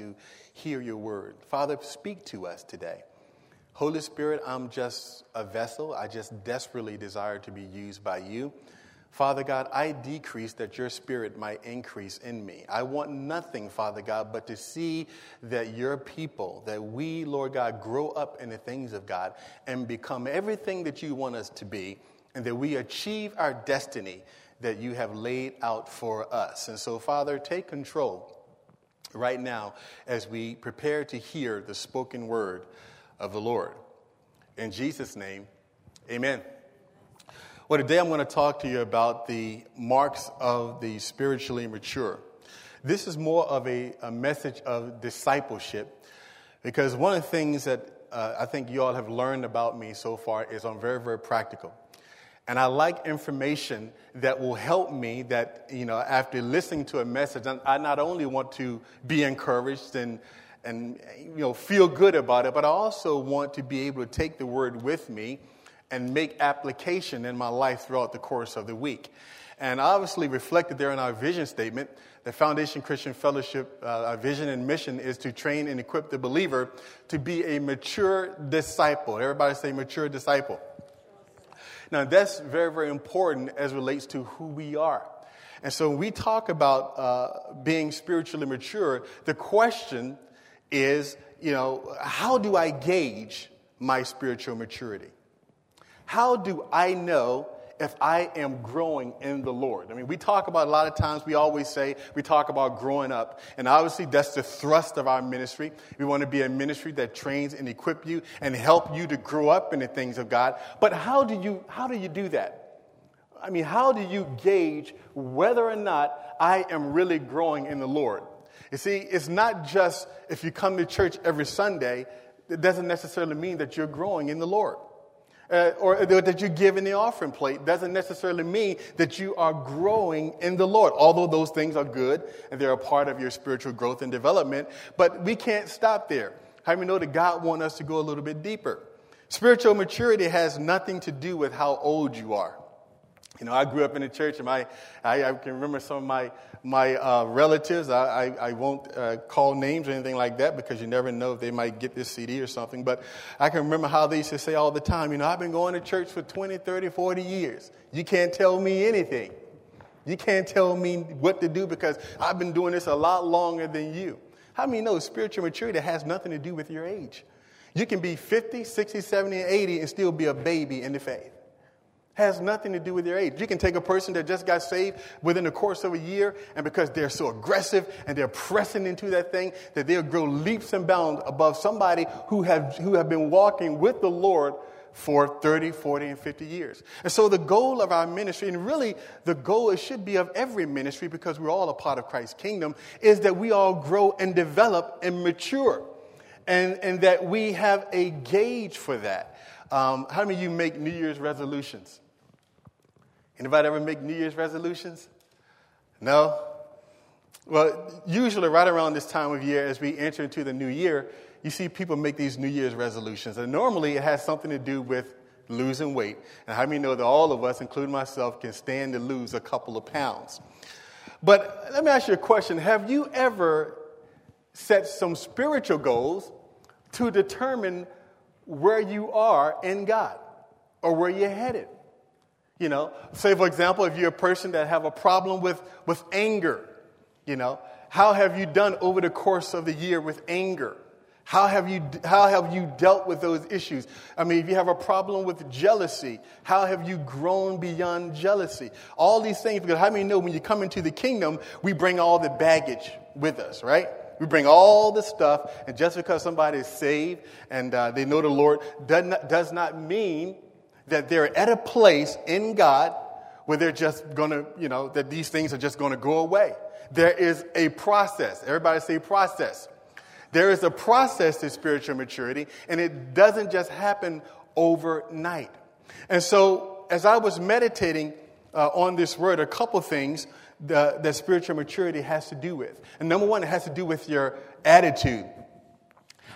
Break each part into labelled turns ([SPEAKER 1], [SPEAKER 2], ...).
[SPEAKER 1] to hear your word. Father, speak to us today. Holy Spirit, I'm just a vessel. I just desperately desire to be used by you. Father God, I decrease that your spirit might increase in me. I want nothing, Father God, but to see that your people, that we, Lord God, grow up in the things of God and become everything that you want us to be, and that we achieve our destiny that you have laid out for us. And so, Father, take control right now as we prepare to hear the spoken word of the Lord. In Jesus' name, amen. Well, today I'm going to talk to you about the marks of the spiritually mature. This is more of a, a message of discipleship because one of the things that uh, I think you all have learned about me so far is I'm very, very practical. And I like information that will help me that, you know, after listening to a message, I not only want to be encouraged and, and, you know, feel good about it, but I also want to be able to take the word with me and make application in my life throughout the course of the week. And obviously, reflected there in our vision statement, the Foundation Christian Fellowship, uh, our vision and mission is to train and equip the believer to be a mature disciple. Everybody say mature disciple. Now, that's very, very important as relates to who we are. And so, when we talk about uh, being spiritually mature, the question is, you know, how do I gauge my spiritual maturity? How do I know if I am growing in the Lord? I mean, we talk about a lot of times, we always say, we talk about growing up. And obviously, that's the thrust of our ministry. We want to be a ministry that trains and equip you and help you to grow up in the things of God. But how do you, how do, you do that? I mean, how do you gauge whether or not I am really growing in the Lord? You see, it's not just if you come to church every Sunday, it doesn't necessarily mean that you're growing in the Lord uh, or that you give in the offering plate doesn't necessarily mean that you are growing in the Lord, although those things are good and they're a part of your spiritual growth and development. But we can't stop there. How do we know that God wants us to go a little bit deeper? Spiritual maturity has nothing to do with how old you are. You know, I grew up in the church, and my, I, I can remember some of my, my uh, relatives. I, I, I won't uh, call names or anything like that because you never know if they might get this CD or something. But I can remember how they used to say all the time, you know, I've been going to church for 20, 30, 40 years. You can't tell me anything. You can't tell me what to do because I've been doing this a lot longer than you. How many know spiritual maturity has nothing to do with your age? You can be 50, 60, 70, and 80 and still be a baby in the faith has nothing to do with their age. You can take a person that just got saved within the course of a year, and because they're so aggressive and they're pressing into that thing, that they'll grow leaps and bounds above somebody who have, who have been walking with the Lord for 30, 40, and 50 years. And so the goal of our ministry, and really the goal it should be of every ministry because we're all a part of Christ's kingdom, is that we all grow and develop and mature. And, and that we have a gauge for that. Um, how many of you make New Year's resolutions? Anybody ever make New Year's resolutions? No? Well, usually right around this time of year, as we enter into the new year, you see people make these New Year's resolutions. And normally it has something to do with losing weight. And how many know that all of us, including myself, can stand to lose a couple of pounds? But let me ask you a question Have you ever set some spiritual goals to determine where you are in God or where you're headed. You know, say for example, if you're a person that have a problem with, with anger, you know, how have you done over the course of the year with anger? How have you, how have you dealt with those issues? I mean, if you have a problem with jealousy, how have you grown beyond jealousy? All these things, because how many know when you come into the kingdom, we bring all the baggage with us, right? We bring all the stuff, and just because somebody is saved and uh, they know the Lord does not, does not mean that they're at a place in God where they're just going to, you know, that these things are just going to go away. There is a process. Everybody say process. There is a process to spiritual maturity, and it doesn't just happen overnight. And so, as I was meditating uh, on this word, a couple things that spiritual maturity has to do with. And number one, it has to do with your attitude.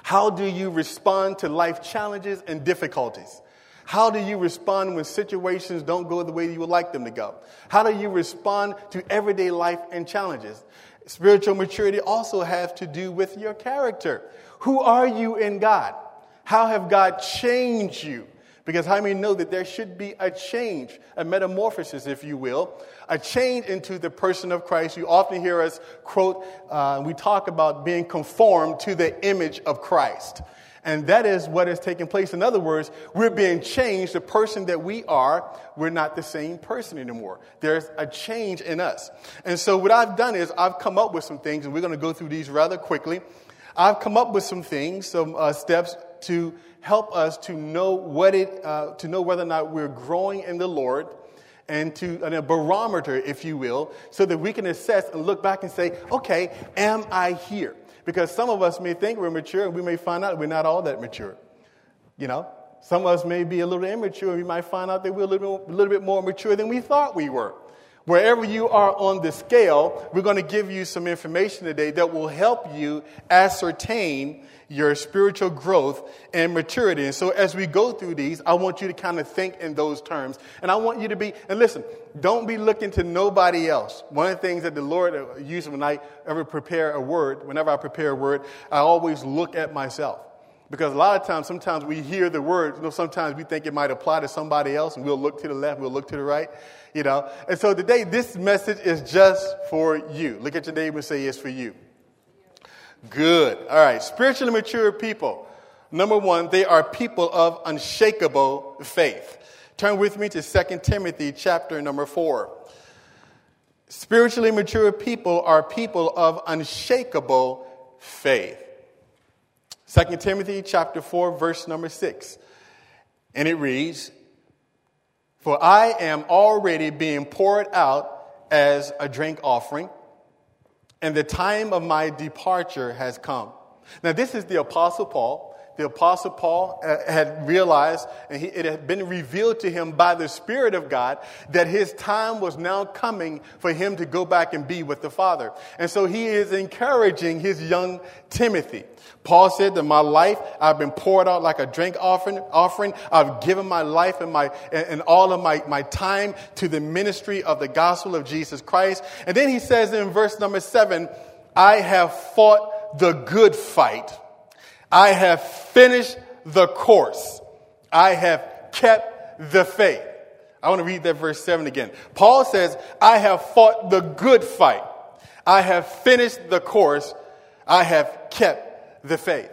[SPEAKER 1] How do you respond to life challenges and difficulties? How do you respond when situations don't go the way you would like them to go? How do you respond to everyday life and challenges? Spiritual maturity also has to do with your character. Who are you in God? How have God changed you? Because how many know that there should be a change, a metamorphosis, if you will, a change into the person of Christ. You often hear us quote, uh, we talk about being conformed to the image of Christ. And that is what is taking place. In other words, we're being changed. The person that we are, we're not the same person anymore. There's a change in us. And so what I've done is I've come up with some things, and we're going to go through these rather quickly. I've come up with some things, some uh, steps to help us to know what it, uh, to know whether or not we're growing in the Lord and to and a barometer, if you will, so that we can assess and look back and say, okay, am I here? Because some of us may think we're mature and we may find out we're not all that mature. You know, some of us may be a little immature and we might find out that we're a little, a little bit more mature than we thought we were. Wherever you are on the scale, we're going to give you some information today that will help you ascertain your spiritual growth and maturity. And so as we go through these, I want you to kind of think in those terms. And I want you to be, and listen, don't be looking to nobody else. One of the things that the Lord uh, uses when I ever prepare a word, whenever I prepare a word, I always look at myself. Because a lot of times, sometimes we hear the word, you know, sometimes we think it might apply to somebody else, and we'll look to the left, we'll look to the right, you know. And so today, this message is just for you. Look at your neighbor and say, it's for you. Good. All right. Spiritually mature people. Number one, they are people of unshakable faith. Turn with me to 2 Timothy chapter number 4. Spiritually mature people are people of unshakable faith. 2 Timothy chapter 4 verse number 6. And it reads, For I am already being poured out as a drink offering, and the time of my departure has come. Now, this is the Apostle Paul the Apostle Paul uh, had realized, and he, it had been revealed to him by the Spirit of God, that his time was now coming for him to go back and be with the Father. And so he is encouraging his young Timothy. Paul said that my life, I've been poured out like a drink offering. offering. I've given my life and, my, and all of my, my time to the ministry of the gospel of Jesus Christ. And then he says in verse number seven, I have fought the good fight. I have finished the course. I have kept the faith. I want to read that verse 7 again. Paul says, I have fought the good fight. I have finished the course. I have kept the faith.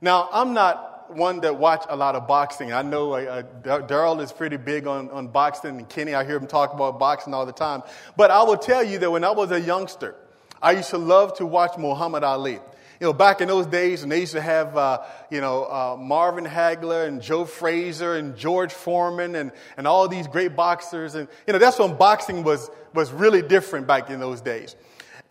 [SPEAKER 1] Now, I'm not one that watch a lot of boxing. I know uh, Daryl is pretty big on, on boxing, and Kenny, I hear him talk about boxing all the time. But I will tell you that when I was a youngster, I used to love to watch Muhammad Ali. You know, back in those days, and they used to have, uh, you know, uh, Marvin Hagler and Joe Frazier and George Foreman and, and all these great boxers. And, you know, that's when boxing was, was really different back in those days.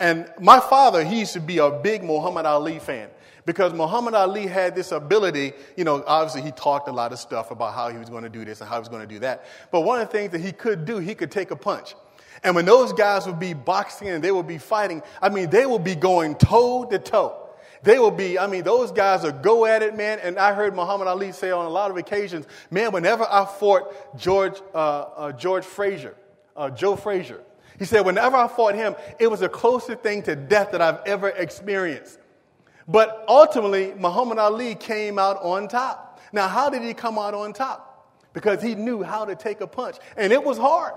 [SPEAKER 1] And my father, he used to be a big Muhammad Ali fan because Muhammad Ali had this ability, you know, obviously he talked a lot of stuff about how he was going to do this and how he was going to do that. But one of the things that he could do, he could take a punch. And when those guys would be boxing and they would be fighting, I mean, they would be going toe to toe. They will be, I mean, those guys are go at it, man. And I heard Muhammad Ali say on a lot of occasions, man, whenever I fought George, uh, uh, George Frazier, uh, Joe Frazier, he said, whenever I fought him, it was the closest thing to death that I've ever experienced. But ultimately, Muhammad Ali came out on top. Now, how did he come out on top? Because he knew how to take a punch. And it was hard.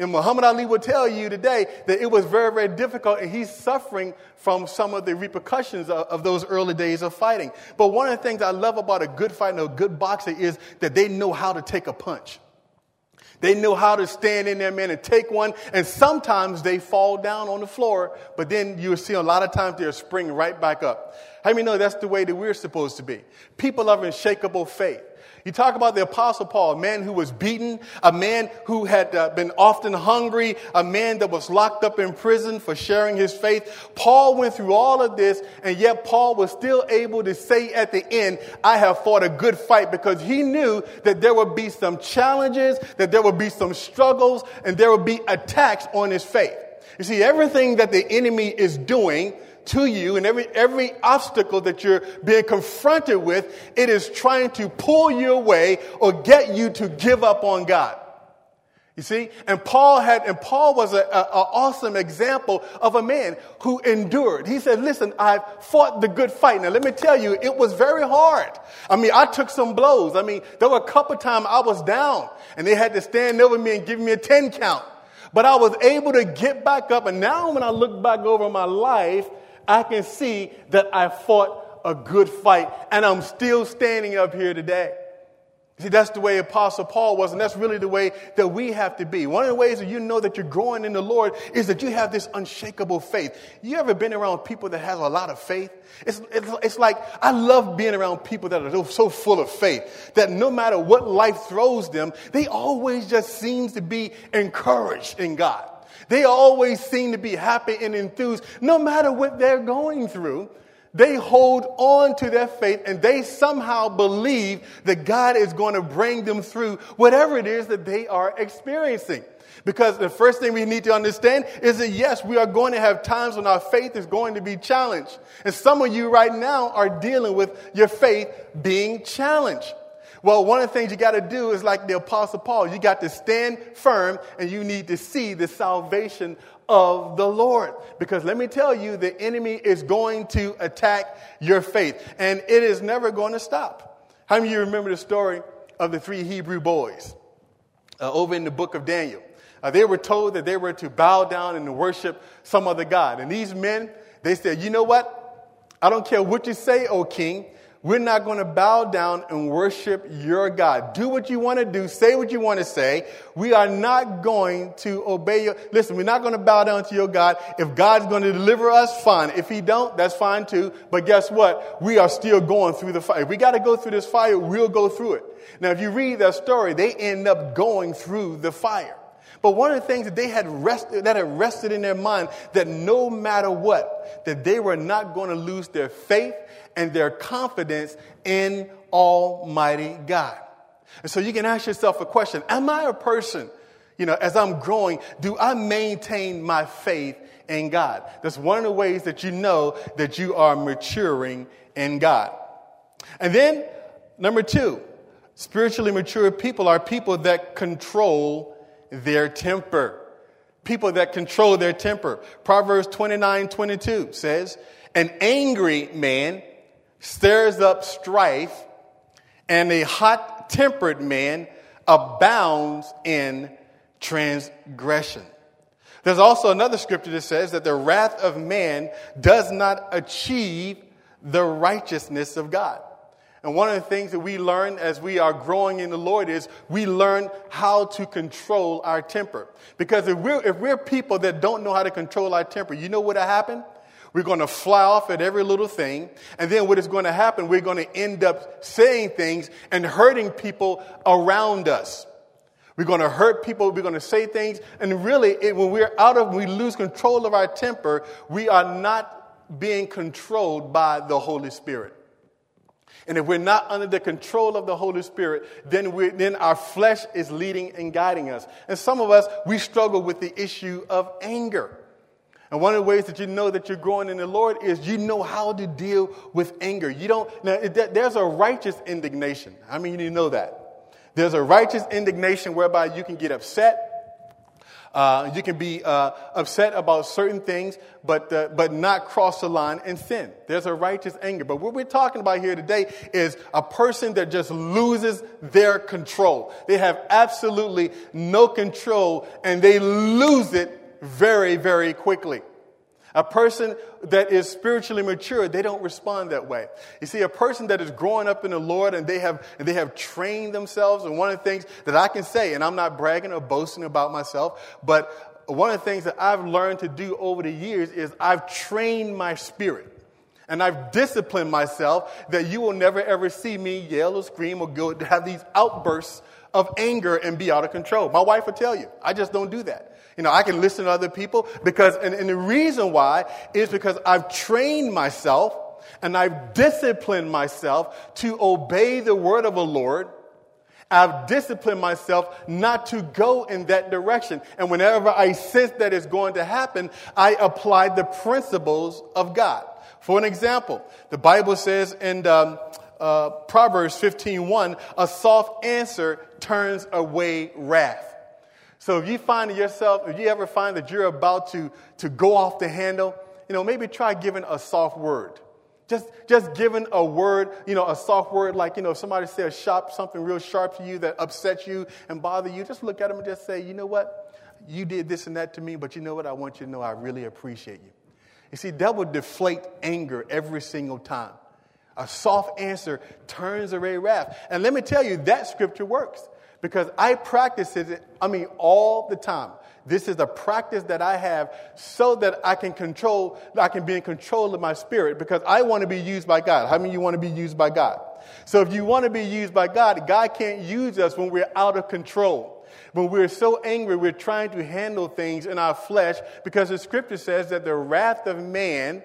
[SPEAKER 1] And Muhammad Ali will tell you today that it was very, very difficult, and he's suffering from some of the repercussions of, of, those early days of fighting. But one of the things I love about a good fighter and a good boxer is that they know how to take a punch. They know how to stand in there, man, and take one. And sometimes they fall down on the floor, but then you'll see a lot of times they'll spring right back up. How many know that's the way that we're supposed to be? People of unshakable faith. You talk about the Apostle Paul, a man who was beaten, a man who had uh, been often hungry, a man that was locked up in prison for sharing his faith. Paul went through all of this, and yet Paul was still able to say at the end, I have fought a good fight because he knew that there would be some challenges, that there would be some struggles, and there would be attacks on his faith. You see, everything that the enemy is doing to you and every, every obstacle that you're being confronted with, it is trying to pull you away or get you to give up on God. You see? And Paul had, and Paul was an awesome example of a man who endured. He said, listen, I've fought the good fight. Now let me tell you, it was very hard. I mean, I took some blows. I mean, there were a couple times I was down and they had to stand over me and give me a 10 count. But I was able to get back up. And now when I look back over my life, I can see that I fought a good fight and I'm still standing up here today. See, that's the way Apostle Paul was, and that's really the way that we have to be. One of the ways that you know that you're growing in the Lord is that you have this unshakable faith. You ever been around people that have a lot of faith? It's, it's, it's like, I love being around people that are so full of faith that no matter what life throws them, they always just seem to be encouraged in God. They always seem to be happy and enthused no matter what they're going through they hold on to their faith and they somehow believe that God is going to bring them through whatever it is that they are experiencing. Because the first thing we need to understand is that yes, we are going to have times when our faith is going to be challenged. And some of you right now are dealing with your faith being challenged. Well, one of the things you got to do is like the apostle Paul, you got to stand firm and you need to see the salvation of the Lord. Because let me tell you, the enemy is going to attack your faith, and it is never going to stop. How many of you remember the story of the three Hebrew boys uh, over in the book of Daniel? Uh, they were told that they were to bow down and worship some other God. And these men, they said, You know what? I don't care what you say, O king. We're not going to bow down and worship your God. Do what you want to do. Say what you want to say. We are not going to obey your, listen, we're not going to bow down to your God. If God's going to deliver us, fine. If he don't, that's fine too. But guess what? We are still going through the fire. If we got to go through this fire, we'll go through it. Now, if you read that story, they end up going through the fire. But one of the things that they had rested, that had rested in their mind, that no matter what, that they were not going to lose their faith and their confidence in Almighty God. And so you can ask yourself a question Am I a person, you know, as I'm growing, do I maintain my faith in God? That's one of the ways that you know that you are maturing in God. And then, number two, spiritually mature people are people that control their temper. People that control their temper. Proverbs 29 22 says, An angry man stirs up strife, and a hot tempered man abounds in transgression. There's also another scripture that says that the wrath of man does not achieve the righteousness of God. And one of the things that we learn as we are growing in the Lord is we learn how to control our temper. Because if we're, if we're people that don't know how to control our temper, you know what will happen? We're going to fly off at every little thing. And then what is going to happen? We're going to end up saying things and hurting people around us. We're going to hurt people. We're going to say things. And really, it, when we're out of, we lose control of our temper, we are not being controlled by the Holy Spirit. And if we're not under the control of the Holy Spirit, then, we then our flesh is leading and guiding us. And some of us, we struggle with the issue of anger. And one of the ways that you know that you're growing in the Lord is you know how to deal with anger. You don't, now, there's a righteous indignation. I mean, you know that. There's a righteous indignation whereby you can get upset uh, you can be uh, upset about certain things, but, uh, but not cross the line and sin. There's a righteous anger. But what we're talking about here today is a person that just loses their control. They have absolutely no control and they lose it very, very quickly. A person that is spiritually mature, they don't respond that way. You see, a person that is growing up in the Lord and they have, and they have trained themselves, and one of the things that I can say, and I'm not bragging or boasting about myself, but one of the things that I've learned to do over the years is I've trained my spirit. And I've disciplined myself that you will never ever see me yell or scream or go have these outbursts of anger and be out of control. My wife will tell you, I just don't do that. You know, I can listen to other people because, and, and the reason why is because I've trained myself and I've disciplined myself to obey the word of the Lord. I've disciplined myself not to go in that direction. And whenever I sense that it's going to happen, I apply the principles of God. For an example, the Bible says in um, uh, Proverbs 15:1, a soft answer turns away wrath. So if you find yourself, if you ever find that you're about to, to go off the handle, you know, maybe try giving a soft word. Just, just giving a word, you know, a soft word like, you know, if somebody says sharp, something real sharp to you that upsets you and bother you, just look at them and just say, you know what? You did this and that to me, but you know what? I want you to know I really appreciate you. You see, that will deflate anger every single time. A soft answer turns away wrath. And let me tell you, that scripture works because I practice it, I mean, all the time. This is a practice that I have so that I can control, I can be in control of my spirit because I want to be used by God. How many you want to be used by God? So if you want to be used by God, God can't use us when we're out of control. When we're so angry, we're trying to handle things in our flesh because the scripture says that the wrath of man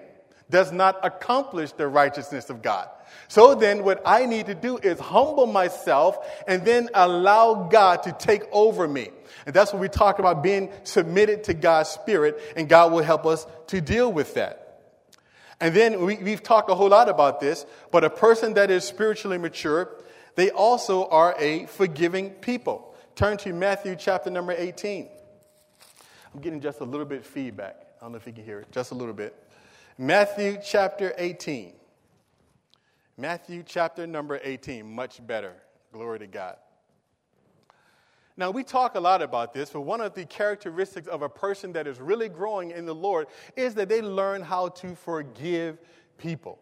[SPEAKER 1] does not accomplish the righteousness of God. So then, what I need to do is humble myself and then allow God to take over me. And that's what we talk about being submitted to God's Spirit, and God will help us to deal with that. And then we, we've talked a whole lot about this, but a person that is spiritually mature, they also are a forgiving people. Turn to Matthew chapter number 18. I'm getting just a little bit feedback. I don't know if you can hear it, just a little bit. Matthew chapter 18. Matthew chapter number 18, much better. Glory to God. Now, we talk a lot about this, but one of the characteristics of a person that is really growing in the Lord is that they learn how to forgive people.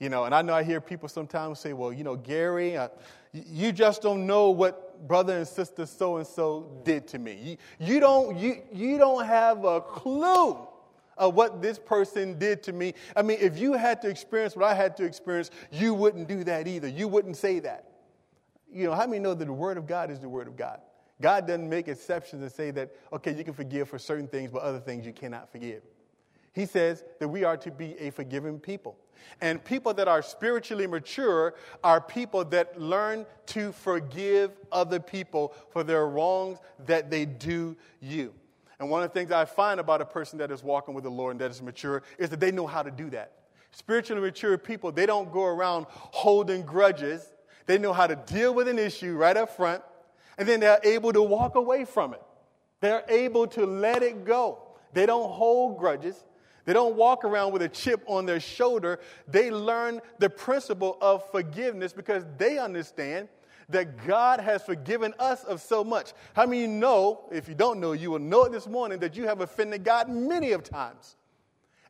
[SPEAKER 1] You know, and I know I hear people sometimes say, well, you know, Gary, uh, you just don't know what brother and sister so and so did to me. You, you, don't, you, you don't have a clue of what this person did to me. I mean, if you had to experience what I had to experience, you wouldn't do that either. You wouldn't say that. You know, how many know that the Word of God is the Word of God? God doesn't make exceptions and say that, okay, you can forgive for certain things, but other things you cannot forgive. He says that we are to be a forgiving people. And people that are spiritually mature are people that learn to forgive other people for their wrongs that they do you. And one of the things I find about a person that is walking with the Lord and that is mature is that they know how to do that. Spiritually mature people, they don't go around holding grudges. They know how to deal with an issue right up front, and then they're able to walk away from it. They're able to let it go. They don't hold grudges. They don't walk around with a chip on their shoulder. They learn the principle of forgiveness because they understand that God has forgiven us of so much. How many you know, if you don't know, you will know it this morning, that you have offended God many of times.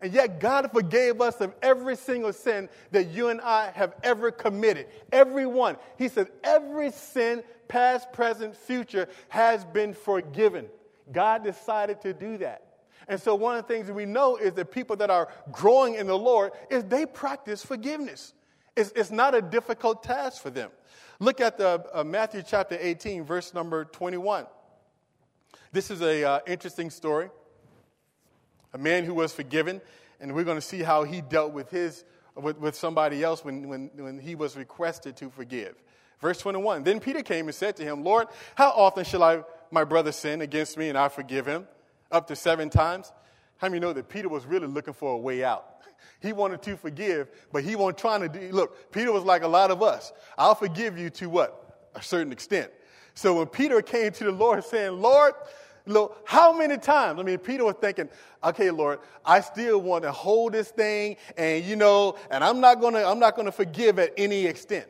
[SPEAKER 1] And yet, God forgave us of every single sin that you and I have ever committed. Every one. He said, every sin, past, present, future, has been forgiven. God decided to do that. And so, one of the things we know is that people that are growing in the Lord is they practice forgiveness. It's, it's not a difficult task for them. Look at the, uh, Matthew chapter 18, verse number 21. This is an uh, interesting story. A man who was forgiven, and we're going to see how he dealt with, his, with, with somebody else when, when, when he was requested to forgive. Verse 21 Then Peter came and said to him, Lord, how often shall I, my brother sin against me and I forgive him? Up to seven times? How many know that Peter was really looking for a way out? He wanted to forgive, but he wasn't trying to do. Look, Peter was like a lot of us. I'll forgive you to what? A certain extent. So when Peter came to the Lord saying, Lord, look, how many times? I mean, Peter was thinking, okay, Lord, I still want to hold this thing, and you know, and I'm not gonna, I'm not gonna forgive at any extent.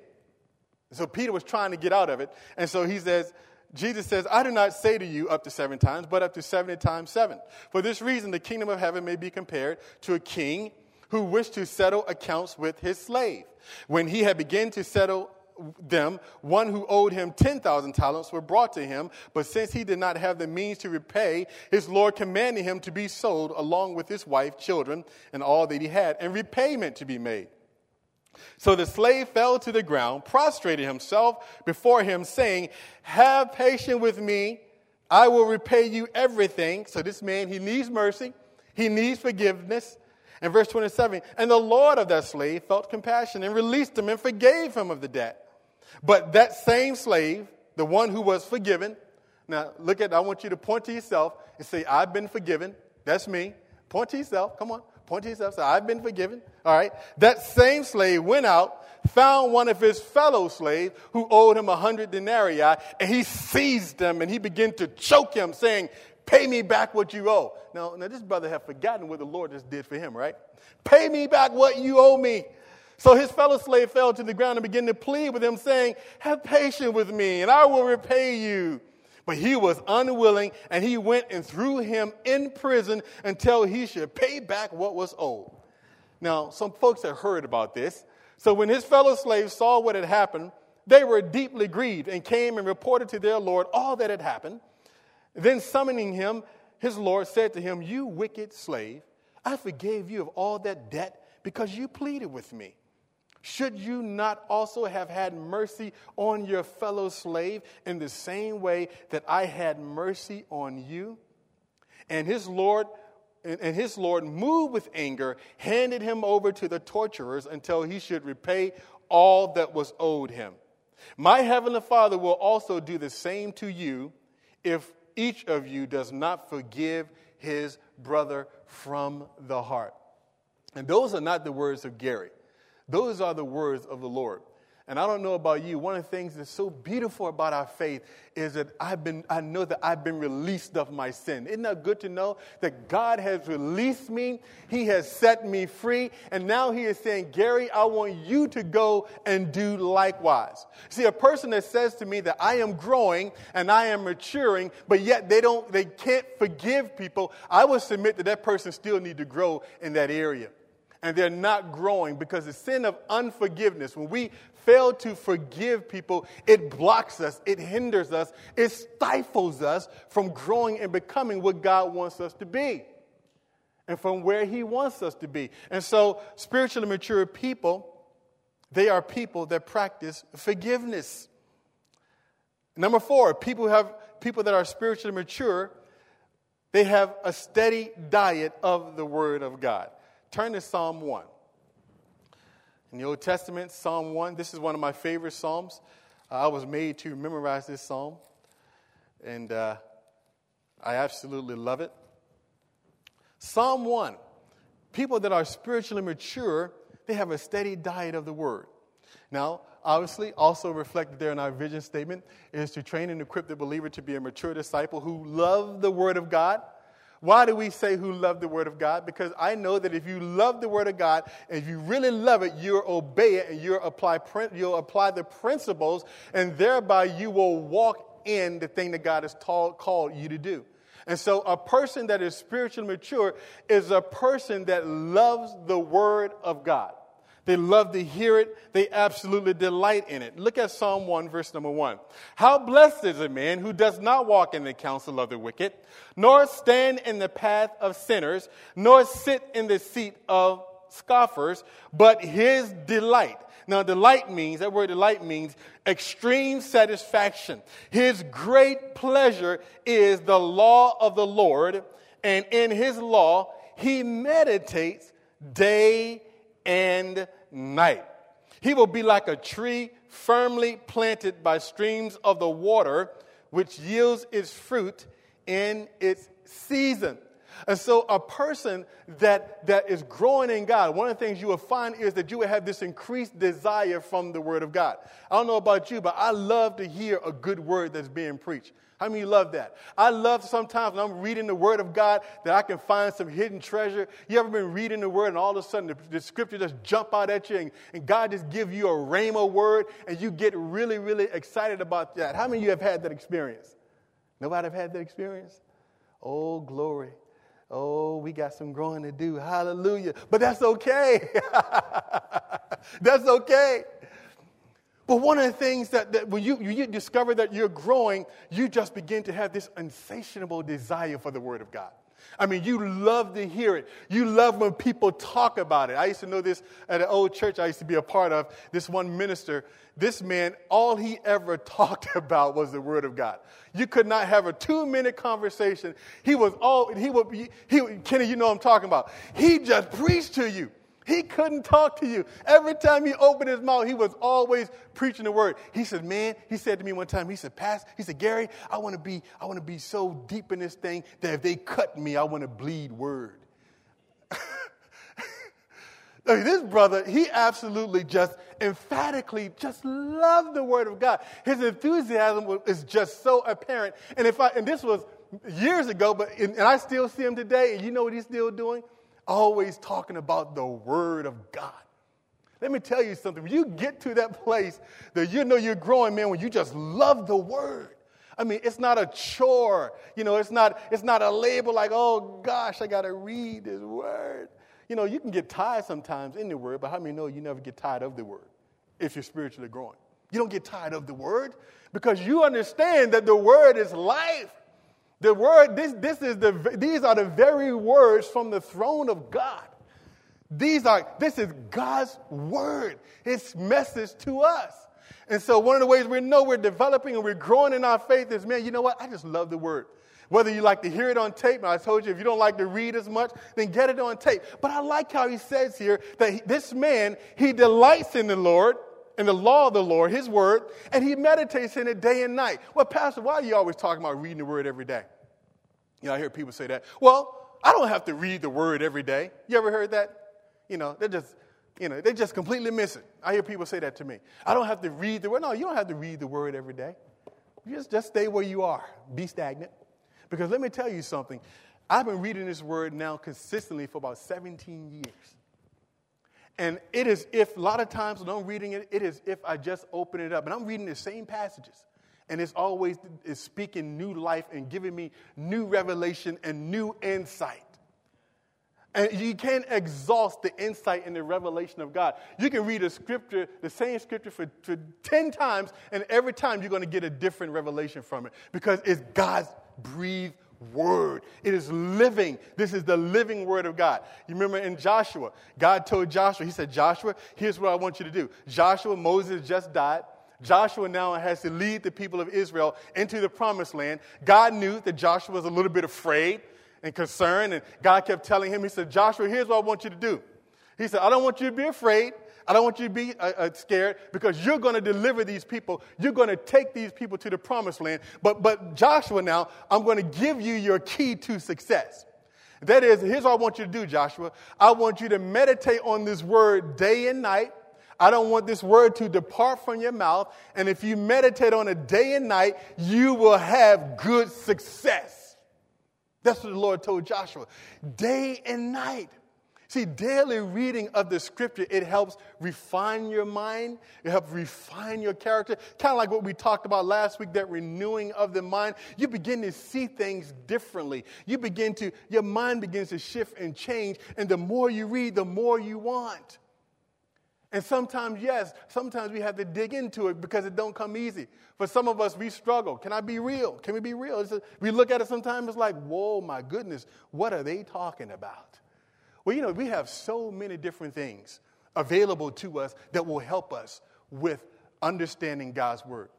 [SPEAKER 1] So Peter was trying to get out of it. And so he says, Jesus says, I do not say to you up to seven times, but up to 70 times seven. For this reason, the kingdom of heaven may be compared to a king who wished to settle accounts with his slave. When he had begun to settle them, one who owed him 10,000 talents were brought to him, but since he did not have the means to repay, his Lord commanded him to be sold along with his wife, children, and all that he had, and repayment to be made. So the slave fell to the ground, prostrated himself before him, saying, Have patience with me, I will repay you everything. So this man, he needs mercy, he needs forgiveness. And verse 27 And the Lord of that slave felt compassion and released him and forgave him of the debt. But that same slave, the one who was forgiven, now look at, I want you to point to yourself and say, I've been forgiven. That's me. Point to yourself. Come on. Point to yourself. Say, I've been forgiven. All right. That same slave went out, found one of his fellow slaves who owed him a hundred denarii, and he seized him and he began to choke him, saying, Pay me back what you owe. Now, now this brother had forgotten what the Lord just did for him, right? Pay me back what you owe me. So his fellow slave fell to the ground and began to plead with him, saying, Have patience with me, and I will repay you. But he was unwilling, and he went and threw him in prison until he should pay back what was owed. Now, some folks had heard about this. So when his fellow slaves saw what had happened, they were deeply grieved and came and reported to their Lord all that had happened. Then, summoning him, his Lord said to him, You wicked slave, I forgave you of all that debt because you pleaded with me. Should you not also have had mercy on your fellow slave in the same way that I had mercy on you? And his Lord and his Lord, moved with anger, handed him over to the torturers until he should repay all that was owed him. My heavenly Father will also do the same to you if each of you does not forgive his brother from the heart. And those are not the words of Gary, those are the words of the Lord. And I don't know about you, one of the things that's so beautiful about our faith is that I've been, I know that I've been released of my sin. Isn't that good to know that God has released me? He has set me free. And now He is saying, Gary, I want you to go and do likewise. See, a person that says to me that I am growing and I am maturing, but yet they don't, they can't forgive people, I would submit that that person still need to grow in that area and they're not growing because the sin of unforgiveness, when we fail to forgive people, it blocks us, it hinders us, it stifles us from growing and becoming what God wants us to be and from where He wants us to be. And so, spiritually mature people, they are people that practice forgiveness. Number four, people have people that are spiritually mature, they have a steady diet of the Word of God. Turn to Psalm 1. In the Old Testament, Psalm 1, this is one of my favorite Psalms. I was made to memorize this Psalm, and uh, I absolutely love it. Psalm 1 people that are spiritually mature, they have a steady diet of the Word. Now, obviously, also reflected there in our vision statement is to train and equip the believer to be a mature disciple who love the Word of God why do we say who love the Word of God? Because I know that if you love the Word of God, and if you really love it, you'll obey it and you'll apply, you'll apply the principles, and thereby you will walk in the thing that God has taught, called you to do. And so, a person that is spiritually mature is a person that loves the Word of God. They love to hear it. They absolutely delight in it. Look at Psalm 1, verse number 1. How blessed is a man who does not walk in the counsel of the wicked, nor stand in the path of sinners, nor sit in the seat of scoffers, but his delight. Now, delight means, that word delight means extreme satisfaction. His great pleasure is the law of the Lord, and in his law he meditates day and night. He will be like a tree firmly planted by streams of the water, which yields its fruit in its season. And so, a person that, that is growing in God, one of the things you will find is that you will have this increased desire from the Word of God. I don't know about you, but I love to hear a good word that's being preached. How many of you love that? I love sometimes when I'm reading the Word of God that I can find some hidden treasure. You ever been reading the Word and all of a sudden the, the Scripture just jump out at you and, and God just give you a rhema word and you get really, really excited about that? How many of you have had that experience? Nobody have had that experience? Oh, glory. Oh, we got some growing to do. Hallelujah. But that's okay. that's okay. But one of the things that, that when you, you discover that you're growing, you just begin to have this insatiable desire for the Word of God. I mean, you love to hear it. You love when people talk about it. I used to know this at an old church I used to be a part of. This one minister, this man, all he ever talked about was the Word of God. You could not have a two minute conversation. He was all, he would, he, he, Kenny, you know what I'm talking about. He just preached to you. He couldn't talk to you. Every time he opened his mouth, he was always preaching the word. He said, Man, he said to me one time, he said, Pass, he said, Gary, I want to be, I want to be so deep in this thing that if they cut me, I want to bleed word. this brother, he absolutely just emphatically just loved the word of God. His enthusiasm is just so apparent. And if I, and this was years ago, but, and I still see him today, and you know what he's still doing? Always talking about the word of God. Let me tell you something. When you get to that place that you know you're growing, man, when you just love the word. I mean, it's not a chore. You know, it's not, it's not a label like, oh gosh, I got to read this word. You know, you can get tired sometimes in the word, but how many know you never get tired of the word if you're spiritually growing? You don't get tired of the word because you understand that the word is life. The word, this, this is the, these are the very words from the throne of God. These are, this is God's word, His message to us. And so, one of the ways we know we're developing and we're growing in our faith is, man, you know what? I just love the word. Whether you like to hear it on tape, and I told you if you don't like to read as much, then get it on tape. But I like how he says here that he, this man, he delights in the Lord, in the law of the Lord, his word, and he meditates in it day and night. Well, Pastor, why are you always talking about reading the word every day? You know, I hear people say that. Well, I don't have to read the word every day. You ever heard that? You know, they just, you know, they just completely miss it. I hear people say that to me. I don't have to read the word. No, you don't have to read the word every day. You just, just stay where you are. Be stagnant. Because let me tell you something. I've been reading this word now consistently for about 17 years. And it is if, a lot of times when I'm reading it, it is if I just open it up. And I'm reading the same passages. And it's always is speaking new life and giving me new revelation and new insight. And you can't exhaust the insight and the revelation of God. You can read a scripture, the same scripture for, for 10 times, and every time you're going to get a different revelation from it because it's God's breathed word. It is living. This is the living word of God. You remember in Joshua, God told Joshua, He said, Joshua, here's what I want you to do. Joshua, Moses just died. Joshua now has to lead the people of Israel into the promised land. God knew that Joshua was a little bit afraid and concerned. And God kept telling him, He said, Joshua, here's what I want you to do. He said, I don't want you to be afraid. I don't want you to be uh, uh, scared because you're going to deliver these people. You're going to take these people to the promised land. But, but Joshua, now, I'm going to give you your key to success. That is, here's what I want you to do, Joshua. I want you to meditate on this word day and night. I don't want this word to depart from your mouth. And if you meditate on it day and night, you will have good success. That's what the Lord told Joshua. Day and night. See, daily reading of the scripture, it helps refine your mind. It helps refine your character. Kind of like what we talked about last week, that renewing of the mind. You begin to see things differently. You begin to, your mind begins to shift and change. And the more you read, the more you want. And sometimes, yes, sometimes we have to dig into it because it don't come easy. For some of us, we struggle. Can I be real? Can we be real? A, we look at it sometimes, it's like, whoa, my goodness, what are they talking about? Well, you know, we have so many different things available to us that will help us with understanding God's word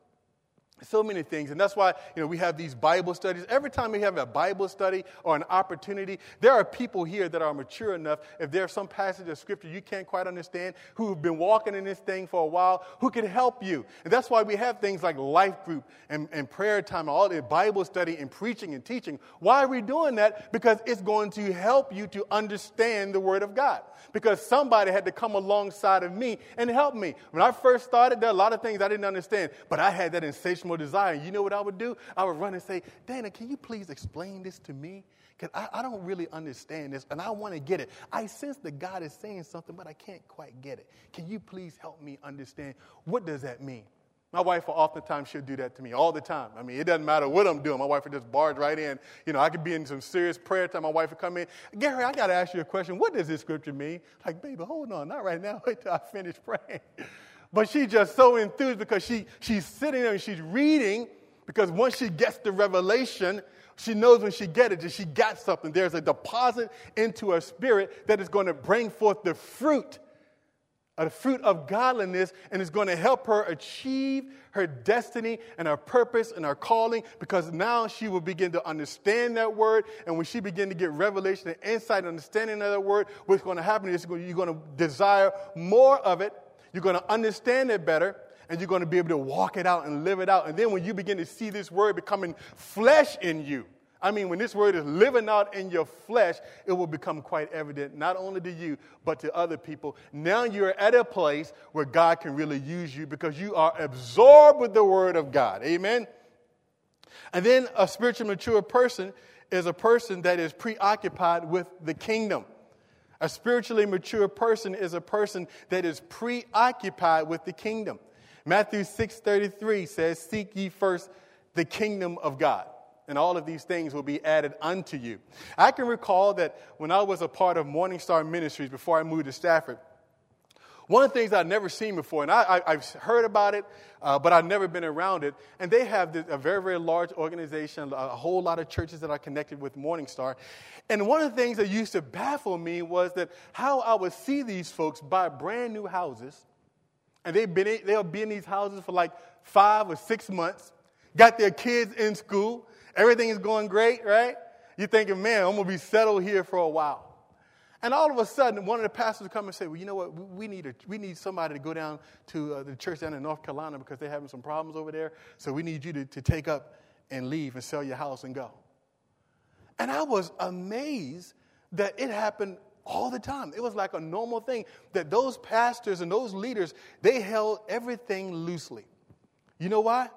[SPEAKER 1] so many things. And that's why you know we have these bible studies. Every time we have a bible study or an opportunity there are people here that are mature enough. If there's some passage of scripture you can't quite understand who've been walking in this thing for a while who can help you? And that's why we have things like life group and, and prayer time and all the bible study and preaching and teaching. Why are we doing that? Because it's going to help you to understand the word of god. Because somebody had to come alongside of me and help me. When i first started there are a lot of things i didn't understand but i had that insatiable desire. You know what I would do? I would run and say, Dana, can you please explain this to me? Because I, I, don't really understand this and I want to get it. I sense that God is saying something, but I can't quite get it. Can you please help me understand? What does that mean? My wife will oftentimes she'll do that to me all the time. I mean, it doesn't matter what I'm doing. My wife will just barge right in. You know, I could be in some serious prayer time. My wife would come in. Gary, I got to ask you a question. What does this scripture mean? Like, baby, hold on, not right now. Wait till I finish praying. But she's just so enthused because she, she's sitting there and she's reading because once she gets the revelation, she knows when she gets it that she got something. There's a deposit into her spirit that is going to bring forth the fruit, uh, a fruit of godliness, and is going to help her achieve her destiny and her purpose and her calling because now she will begin to understand that word. And when she begin to get revelation and insight and understanding of that word, what's going to happen is you're going to desire more of it you're going to understand it better, and you're going to be able to walk it out and live it out. And then when you begin to see this word becoming flesh in you, I mean, when this word is living out in your flesh, it will become quite evident, not only to you, but to other people. Now you're at a place where God can really use you because you are absorbed with the word of God. Amen? And then a spiritually mature person is a person that is preoccupied with the kingdom. A spiritually mature person is a person that is preoccupied with the kingdom. Matthew 6:33 says, "Seek ye first the kingdom of God." and all of these things will be added unto you. I can recall that when I was a part of Morning Star Ministries before I moved to Stafford, one of the things I'd never seen before, and I, have heard about it, uh, but I've never been around it, and they have this, a very, very large organization, a whole lot of churches that are connected with Morning Star. And one of the things that used to baffle me was that how I would see these folks buy brand new houses, and they've been, they'll be in these houses for like five or six months, got their kids in school, Everything is going great, right? You're thinking, man, I'm to be settled here for a while. And all of a sudden, one of the pastors would come and say, well, you know what? We need, a, we need somebody to go down to uh, the church down in North Carolina because they're having some problems over there. So we need you to, to take up and leave and sell your house and go. And I was amazed that it happened all the time. It was like a normal thing that those pastors and those leaders, they held everything loosely. You know why?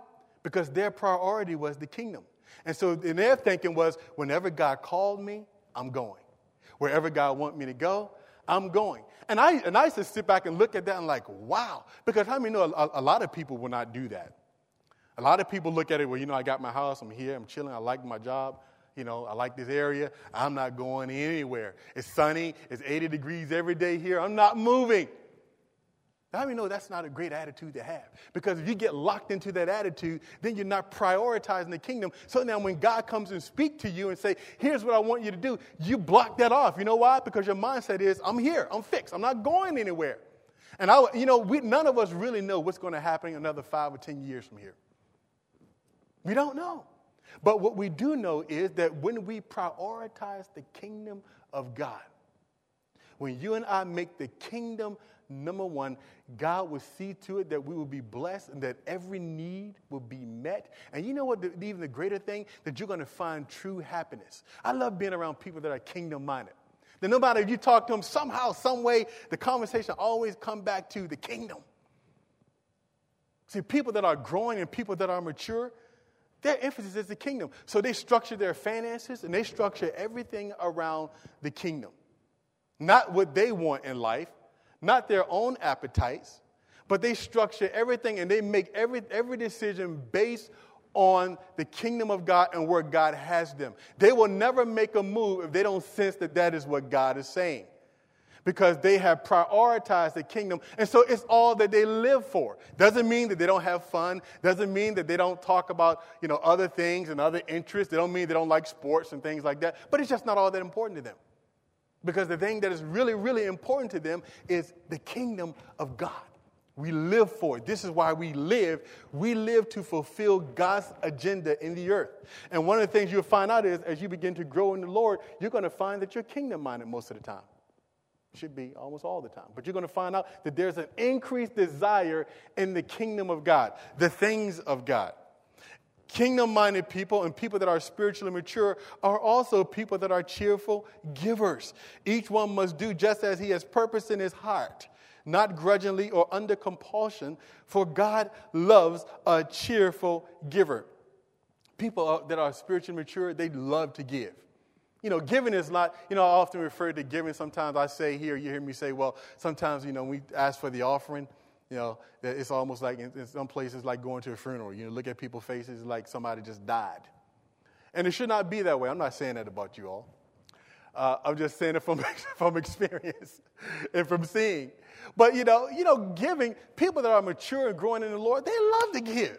[SPEAKER 1] Because their priority was the kingdom. And so and their thinking was whenever God called me, I'm going. Wherever God want me to go, I'm going. And I, and I used to sit back and look at that and like, wow. Because how many know a, a lot of people will not do that? A lot of people look at it, well, you know, I got my house, I'm here, I'm chilling, I like my job, you know, I like this area, I'm not going anywhere. It's sunny, it's 80 degrees every day here, I'm not moving. How many know that's not a great attitude to have? Because if you get locked into that attitude, then you're not prioritizing the kingdom. So now when God comes and speak to you and say, here's what I want you to do, you block that off. You know why? Because your mindset is, I'm here, I'm fixed, I'm not going anywhere. And I, you know, we, none of us really know what's going to happen another five or 10 years from here. We don't know. But what we do know is that when we prioritize the kingdom of God, when you and I make the kingdom number one, God will see to it that we will be blessed and that every need will be met. And you know what, the, even the greater thing? That you're going to find true happiness. I love being around people that are kingdom minded. That no matter you talk to them, somehow, some way, the conversation always come back to the kingdom. See, people that are growing and people that are mature, their emphasis is the kingdom. So they structure their finances and they structure everything around the kingdom. Not what they want in life, not their own appetites, but they structure everything and they make every, every decision based on the kingdom of God and where God has them. They will never make a move if they don't sense that that is what God is saying. Because they have prioritized the kingdom, and so it's all that they live for. Doesn't mean that they don't have fun. Doesn't mean that they don't talk about you know other things and other interests. They don't mean they don't like sports and things like that. But it's just not all that important to them. Because the thing that is really, really important to them is the kingdom of God. We live for it. This is why we live. We live to fulfill God's agenda in the earth. And one of the things you'll find out is as you begin to grow in the Lord, you're going to find that you're kingdom minded most of the time. Should be almost all the time. But you're going to find out that there's an increased desire in the kingdom of God, the things of God. Kingdom minded people and people that are spiritually mature are also people that are cheerful givers. Each one must do just as he has purpose in his heart, not grudgingly or under compulsion, for God loves a cheerful giver. People that are spiritually mature, they love to give. You know, giving is not, you know, I often refer to giving. Sometimes I say here, you hear me say, well, sometimes, you know, we ask for the offering you know, it's almost like in, some places like going to a funeral. You know, look at people's faces like somebody just died. And it should not be that way. I'm not saying that about you all. Uh, I'm just saying it from, from experience and from seeing. But you know, you know, giving people that are mature and growing in the Lord, they love to give.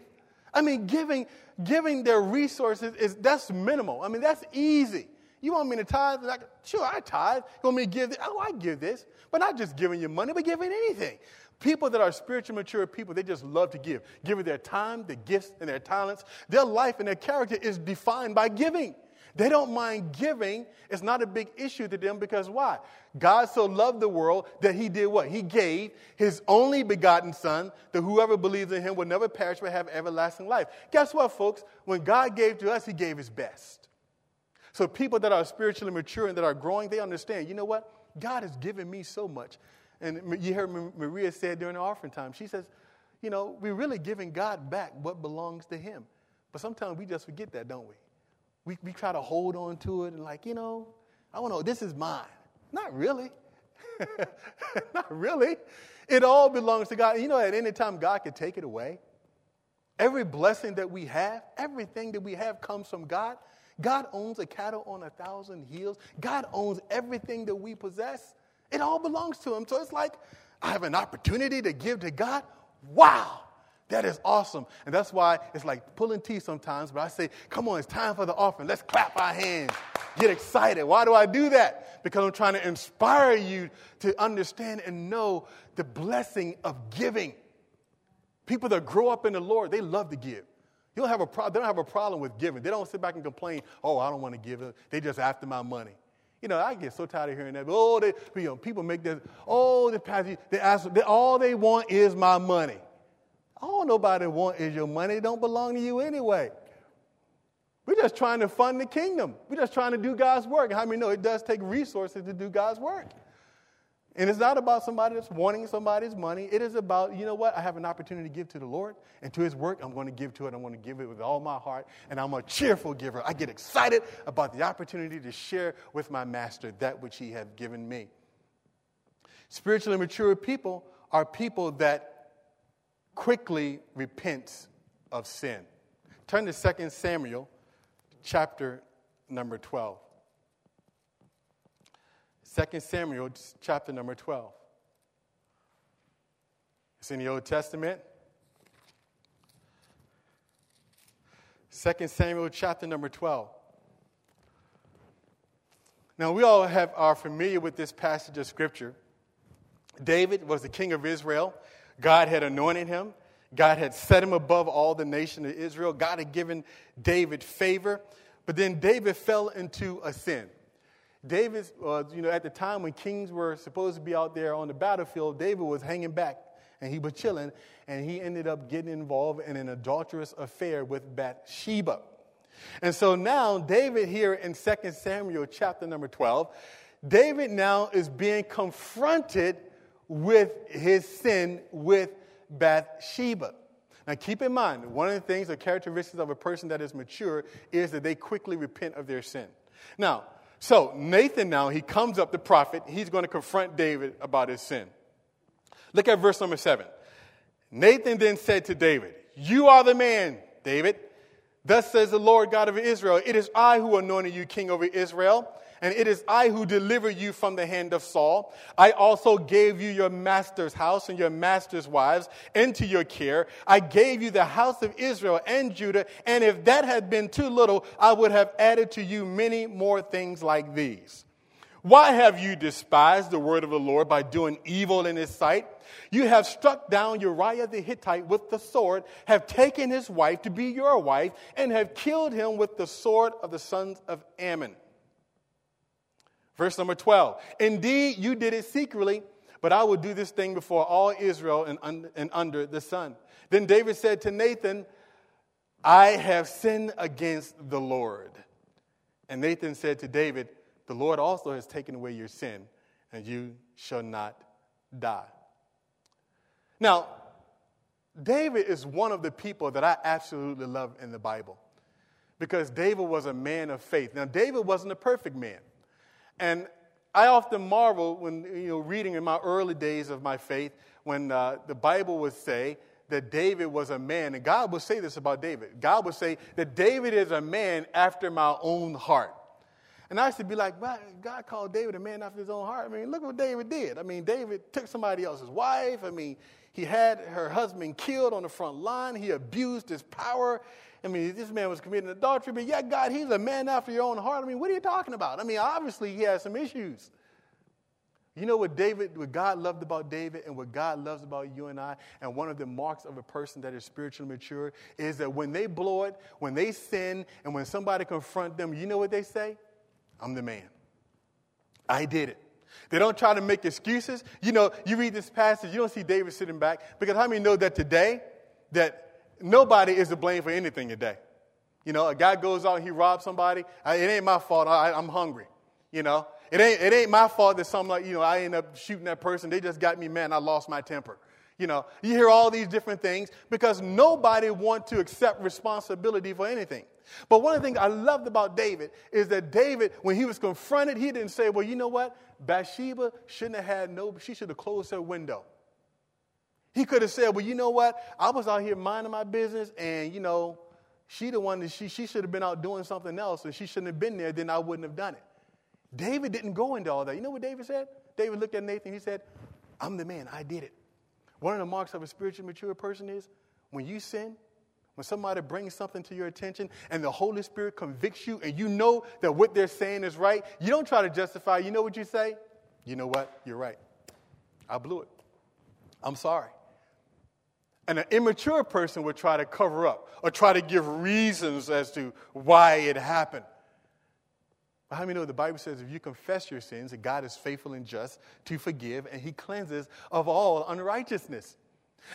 [SPEAKER 1] I mean, giving giving their resources is that's minimal. I mean, that's easy. You want me to tithe? Like, sure, I tithe. You want me to give this? Oh, I give this. But not just giving you money, but giving anything. People that are spiritually mature people, they just love to give. Giving their time, their gifts, and their talents. Their life and their character is defined by giving. They don't mind giving. It's not a big issue to them because why? God so loved the world that he did what? He gave his only begotten son that whoever believes in him will never perish but have everlasting life. Guess what, folks? When God gave to us, he gave his best. So people that are spiritually mature and that are growing, they understand, you know what? God has given me so much. And you heard Maria said during the offering time, she says, you know, we're really giving God back what belongs to him. But sometimes we just forget that, don't we? We, we try to hold on to it and like, you know, I want to, this is mine. Not really. Not really. It all belongs to God. You know, at any time, God can take it away. Every blessing that we have, everything that we have comes from God. God owns a cattle on a thousand hills. God owns everything that we possess. It all belongs to Him. So it's like, I have an opportunity to give to God. Wow, that is awesome. And that's why it's like pulling teeth sometimes, but I say, come on, it's time for the offering. Let's clap our hands, get excited. Why do I do that? Because I'm trying to inspire you to understand and know the blessing of giving. People that grow up in the Lord, they love to give. You don't have a pro- they don't have a problem with giving. They don't sit back and complain, oh, I don't want to give. They just after my money. You know, I get so tired of hearing that. Oh, they, you know, people make this, oh, the pastor, they ask, they, all they want is my money. All nobody want is your money. It don't belong to you anyway. We're just trying to fund the kingdom. We're just trying to do God's work. How many know it does take resources to do God's work? And it's not about somebody that's wanting somebody's money. It is about, you know what? I have an opportunity to give to the Lord and to his work. I'm going to give to it. I'm going to give it with all my heart. And I'm a cheerful giver. I get excited about the opportunity to share with my master that which he has given me. Spiritually mature people are people that quickly repent of sin. Turn to 2 Samuel chapter number 12. 2 Samuel chapter number 12. It's in the Old Testament. 2 Samuel chapter number 12. Now, we all have, are familiar with this passage of Scripture. David was the king of Israel. God had anointed him. God had set him above all the nation of Israel. God had given David favor. But then David fell into a sin. David, uh, you know, at the time when kings were supposed to be out there on the battlefield, David was hanging back and he was chilling, and he ended up getting involved in an adulterous affair with Bathsheba. And so now, David here in 2 Samuel chapter number 12, David now is being confronted with his sin with Bathsheba. Now, keep in mind, one of the things, the characteristics of a person that is mature is that they quickly repent of their sin. Now, so Nathan now, he comes up, the prophet, he's going to confront David about his sin. Look at verse number seven. Nathan then said to David, You are the man, David. Thus says the Lord God of Israel, It is I who anointed you king over Israel and it is I who delivered you from the hand of Saul. I also gave you your master's house and your master's wives into your care. I gave you the house of Israel and Judah, and if that had been too little, I would have added to you many more things like these. Why have you despised the word of the Lord by doing evil in his sight? You have struck down Uriah the Hittite with the sword, have taken his wife to be your wife, and have killed him with the sword of the sons of Ammon. Verse number 12. Indeed, you did it secretly, but I will do this thing before all Israel and, un- and under the sun. Then David said to Nathan, I have sinned against the Lord. And Nathan said to David, The Lord also has taken away your sin, and you shall not die. Now, David is one of the people that I absolutely love in the Bible because David was a man of faith. Now, David wasn't a perfect man. And I often marvel when, you know, reading in my early days of my faith, when uh, the Bible would say that David was a man, and God would say this about David. God would say that David is a man after my own heart. And I used to be like, God called David a man after his own heart. I mean, look what David did. I mean, David took somebody else's wife. I mean, he had her husband killed on the front line. He abused his power. I mean, this man was committing adultery, but yet, God, he's a man after your own heart. I mean, what are you talking about? I mean, obviously, he has some issues. You know what David, what God loved about David and what God loves about you and I, and one of the marks of a person that is spiritually mature is that when they blow it, when they sin, and when somebody confront them, you know what they say? I'm the man. I did it. They don't try to make excuses. You know, you read this passage, you don't see David sitting back because how many know that today that nobody is to blame for anything today. You know, a guy goes out and he robs somebody. I, it ain't my fault. I, I'm hungry. You know, it ain't, it ain't my fault that some like, you know, I end up shooting that person. They just got me mad I lost my temper. You know, you hear all these different things because nobody want to accept responsibility for anything. But one of the things I loved about David is that David, when he was confronted, he didn't say, well, you know what? Bathsheba shouldn't have had no, she should have closed her window. He could have said, well, you know what? I was out here minding my business and, you know, she the one that she, she should have been out doing something else and she shouldn't have been there, then I wouldn't have done it. David didn't go into all that. You know what David said? David looked at Nathan, he said, I'm the man, I did it. One of the marks of a spiritually mature person is when you sin, when somebody brings something to your attention and the Holy Spirit convicts you and you know that what they're saying is right, you don't try to justify. You know what you say? You know what? You're right. I blew it. I'm sorry. And an immature person would try to cover up or try to give reasons as to why it happened. But how many know the Bible says if you confess your sins, that God is faithful and just to forgive, and he cleanses of all unrighteousness.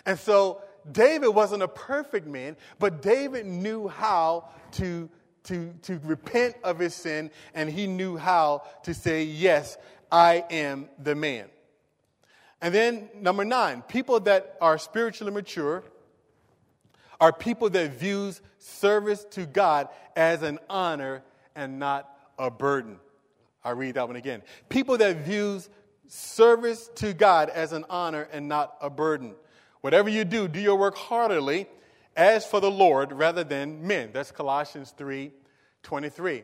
[SPEAKER 1] And so David wasn't a perfect man, but David knew how to, to, to repent of his sin, and he knew how to say, Yes, I am the man. And then, number nine, people that are spiritually mature are people that views service to God as an honor and not a burden. I read that one again. People that views service to God as an honor and not a burden. Whatever you do, do your work heartily as for the Lord rather than men. That's Colossians 3 23.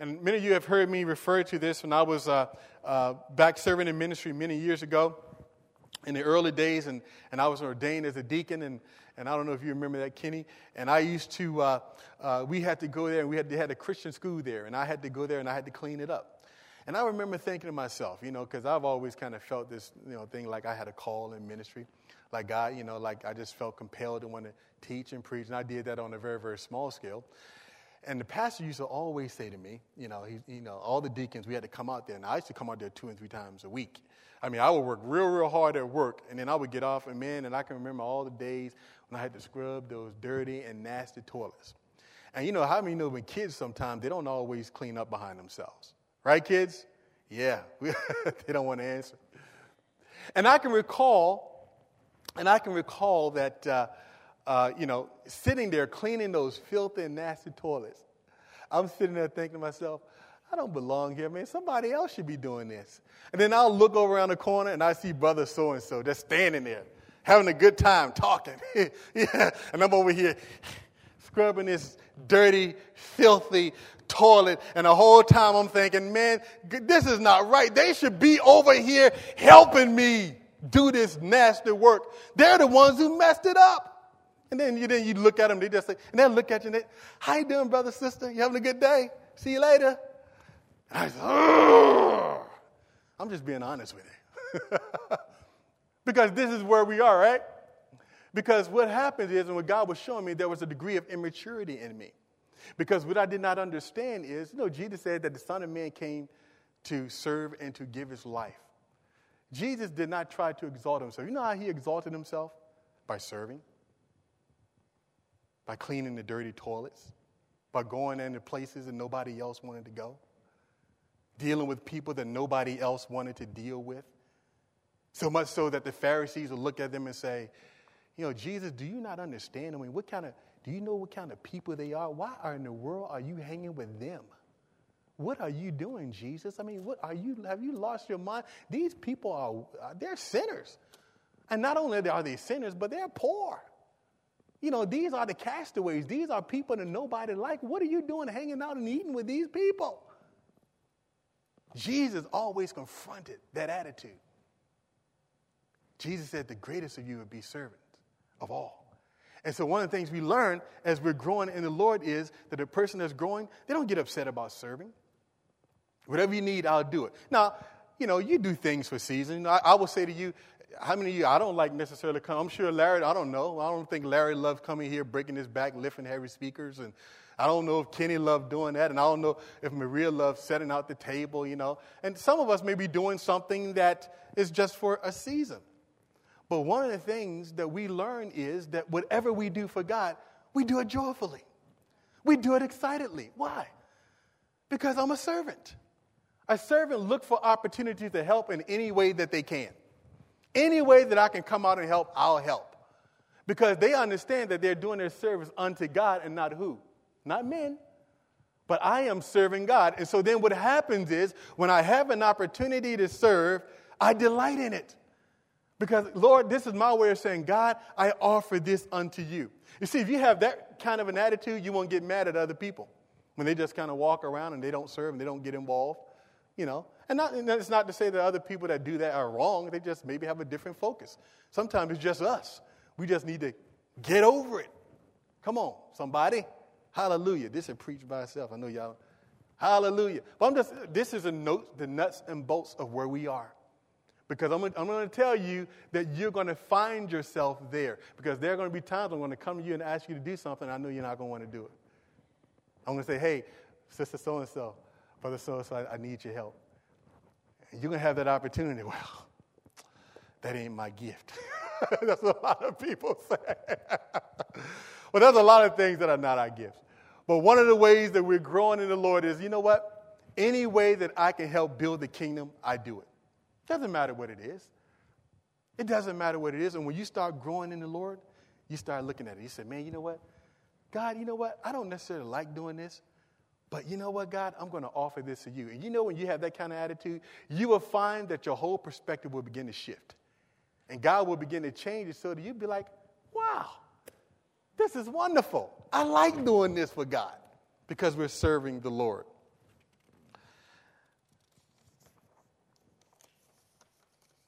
[SPEAKER 1] And many of you have heard me refer to this when I was uh, uh, back serving in ministry many years ago in the early days, and, and I was ordained as a deacon, and, and I don't know if you remember that, Kenny. And I used to, uh, uh, we had to go there, and we had, they had a Christian school there, and I had to go there and I had to clean it up. And I remember thinking to myself, you know, because I've always kind of felt this, you know, thing like I had a call in ministry. Like God, you know, like I just felt compelled to want to teach and preach, and I did that on a very, very small scale. And the pastor used to always say to me, you know, he, you know, all the deacons, we had to come out there, and I used to come out there two and three times a week. I mean, I would work real, real hard at work, and then I would get off, and man, and I can remember all the days when I had to scrub those dirty and nasty toilets. And you know, how many know when kids sometimes, they don't always clean up behind themselves? Right, kids? Yeah, they don't want to answer. And I can recall, and I can recall that, uh, uh, you know, sitting there cleaning those filthy and nasty toilets. I'm sitting there thinking to myself, I don't belong here, man. Somebody else should be doing this. And then I'll look over around the corner and I see brother so and so just standing there, having a good time talking. yeah. And I'm over here scrubbing this dirty, filthy toilet. And the whole time I'm thinking, man, this is not right. They should be over here helping me do this nasty work. They're the ones who messed it up. And then you, then you look at them, they just say, and they look at you and they, how you doing, brother, sister? You having a good day? See you later. I'm just being honest with you. because this is where we are, right? Because what happens is, and what God was showing me, there was a degree of immaturity in me. Because what I did not understand is, you know, Jesus said that the Son of Man came to serve and to give his life. Jesus did not try to exalt himself. You know how he exalted himself? By serving, by cleaning the dirty toilets, by going into places that nobody else wanted to go dealing with people that nobody else wanted to deal with. So much so that the Pharisees would look at them and say, You know, Jesus, do you not understand? I mean, what kind of, do you know what kind of people they are? Why are in the world are you hanging with them? What are you doing, Jesus? I mean, what are you, have you lost your mind? These people are, uh, they're sinners. And not only are they sinners, but they're poor. You know, these are the castaways. These are people that nobody like. What are you doing hanging out and eating with these people? Jesus always confronted that attitude. Jesus said, The greatest of you would be servants of all. And so, one of the things we learn as we're growing in the Lord is that the person that's growing, they don't get upset about serving. Whatever you need, I'll do it. Now, you know, you do things for season. I, I will say to you, how many of you, I don't like necessarily come. I'm sure Larry, I don't know. I don't think Larry loves coming here, breaking his back, lifting heavy speakers, and I don't know if Kenny loved doing that, and I don't know if Maria loved setting out the table, you know. And some of us may be doing something that is just for a season. But one of the things that we learn is that whatever we do for God, we do it joyfully. We do it excitedly. Why? Because I'm a servant. A servant look for opportunities to help in any way that they can. Any way that I can come out and help, I'll help. Because they understand that they're doing their service unto God and not who? Not men. But I am serving God. And so then what happens is when I have an opportunity to serve, I delight in it. Because, Lord, this is my way of saying, God, I offer this unto you. You see, if you have that kind of an attitude, you won't get mad at other people when they just kind of walk around and they don't serve and they don't get involved, you know. And, not, and it's not to say that other people that do that are wrong, they just maybe have a different focus. Sometimes it's just us. We just need to get over it. Come on, somebody. Hallelujah. This is preached by itself. I know y'all. Hallelujah. But I'm just, this is a note, the nuts and bolts of where we are. Because I'm, I'm going to tell you that you're going to find yourself there. Because there are going to be times I'm going to come to you and ask you to do something, I know you're not going to want to do it. I'm going to say, hey, sister so and so, brother so and so, I need your help. And you're going to have that opportunity. Well, that ain't my gift. That's what a lot of people say. well, there's a lot of things that are not our gifts. But one of the ways that we're growing in the Lord is you know what? Any way that I can help build the kingdom, I do it. Doesn't matter what it is. It doesn't matter what it is. And when you start growing in the Lord, you start looking at it. You say, man, you know what? God, you know what? I don't necessarily like doing this, but you know what, God? I'm going to offer this to you. And you know, when you have that kind of attitude, you will find that your whole perspective will begin to shift. And God will begin to change it so that you'd be like, wow, this is wonderful. I like doing this for God because we're serving the Lord.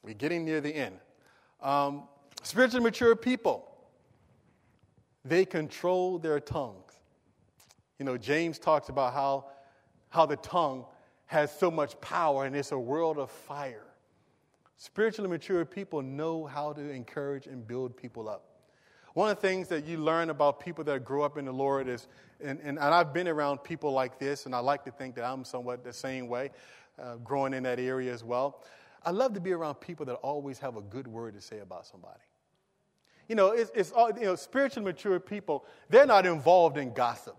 [SPEAKER 1] We're getting near the end. Um, spiritually mature people, they control their tongues. You know, James talks about how, how the tongue has so much power and it's a world of fire. Spiritually mature people know how to encourage and build people up. One of the things that you learn about people that grow up in the Lord is, and, and, I've been around people like this, and I like to think that I'm somewhat the same way, uh, growing in that area as well. I love to be around people that always have a good word to say about somebody. You know, it's, it's all, you know, spiritually mature people, they're not involved in gossip.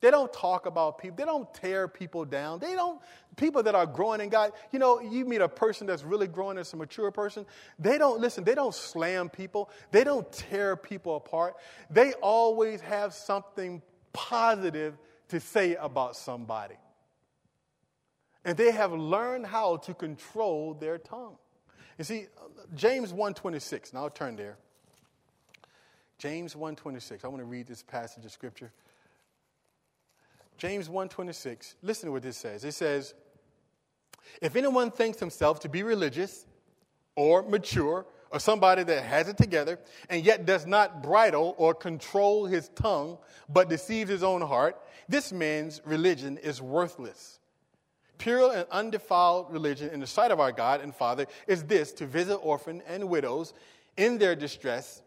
[SPEAKER 1] They don't talk about people. They don't tear people down. They don't, people that are growing in God, you know, you meet a person that's really growing as a mature person, they don't, listen, they don't slam people. They don't tear people apart. They always have something positive to say about somebody and they have learned how to control their tongue. You see, James 1.26, now I'll turn there. James 1.26, I want to read this passage of scripture. James 1.26, listen to what this says. It says, if anyone thinks himself to be religious or mature or somebody that has it together and yet does not bridle or control his tongue but deceives his own heart, this man's religion is worthless. Pure and undefiled religion in the sight of our God and Father is this to visit orphans and widows in their distress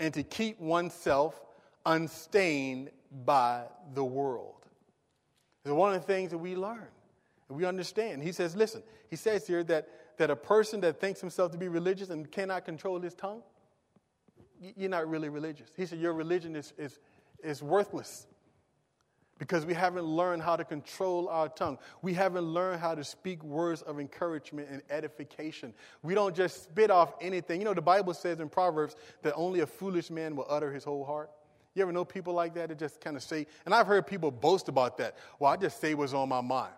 [SPEAKER 1] and to keep oneself unstained by the world. It's one of the things that we learn and we understand. He says, listen, he says here that, that a person that thinks himself to be religious and cannot control his tongue, you're not really religious. He said, your religion is, is, is worthless because we haven't learned how to control our tongue. We haven't learned how to speak words of encouragement and edification. We don't just spit off anything. You know, the Bible says in Proverbs that only a foolish man will utter his whole heart. You ever know people like that that just kind of say, and I've heard people boast about that. Well, I just say what's on my mind.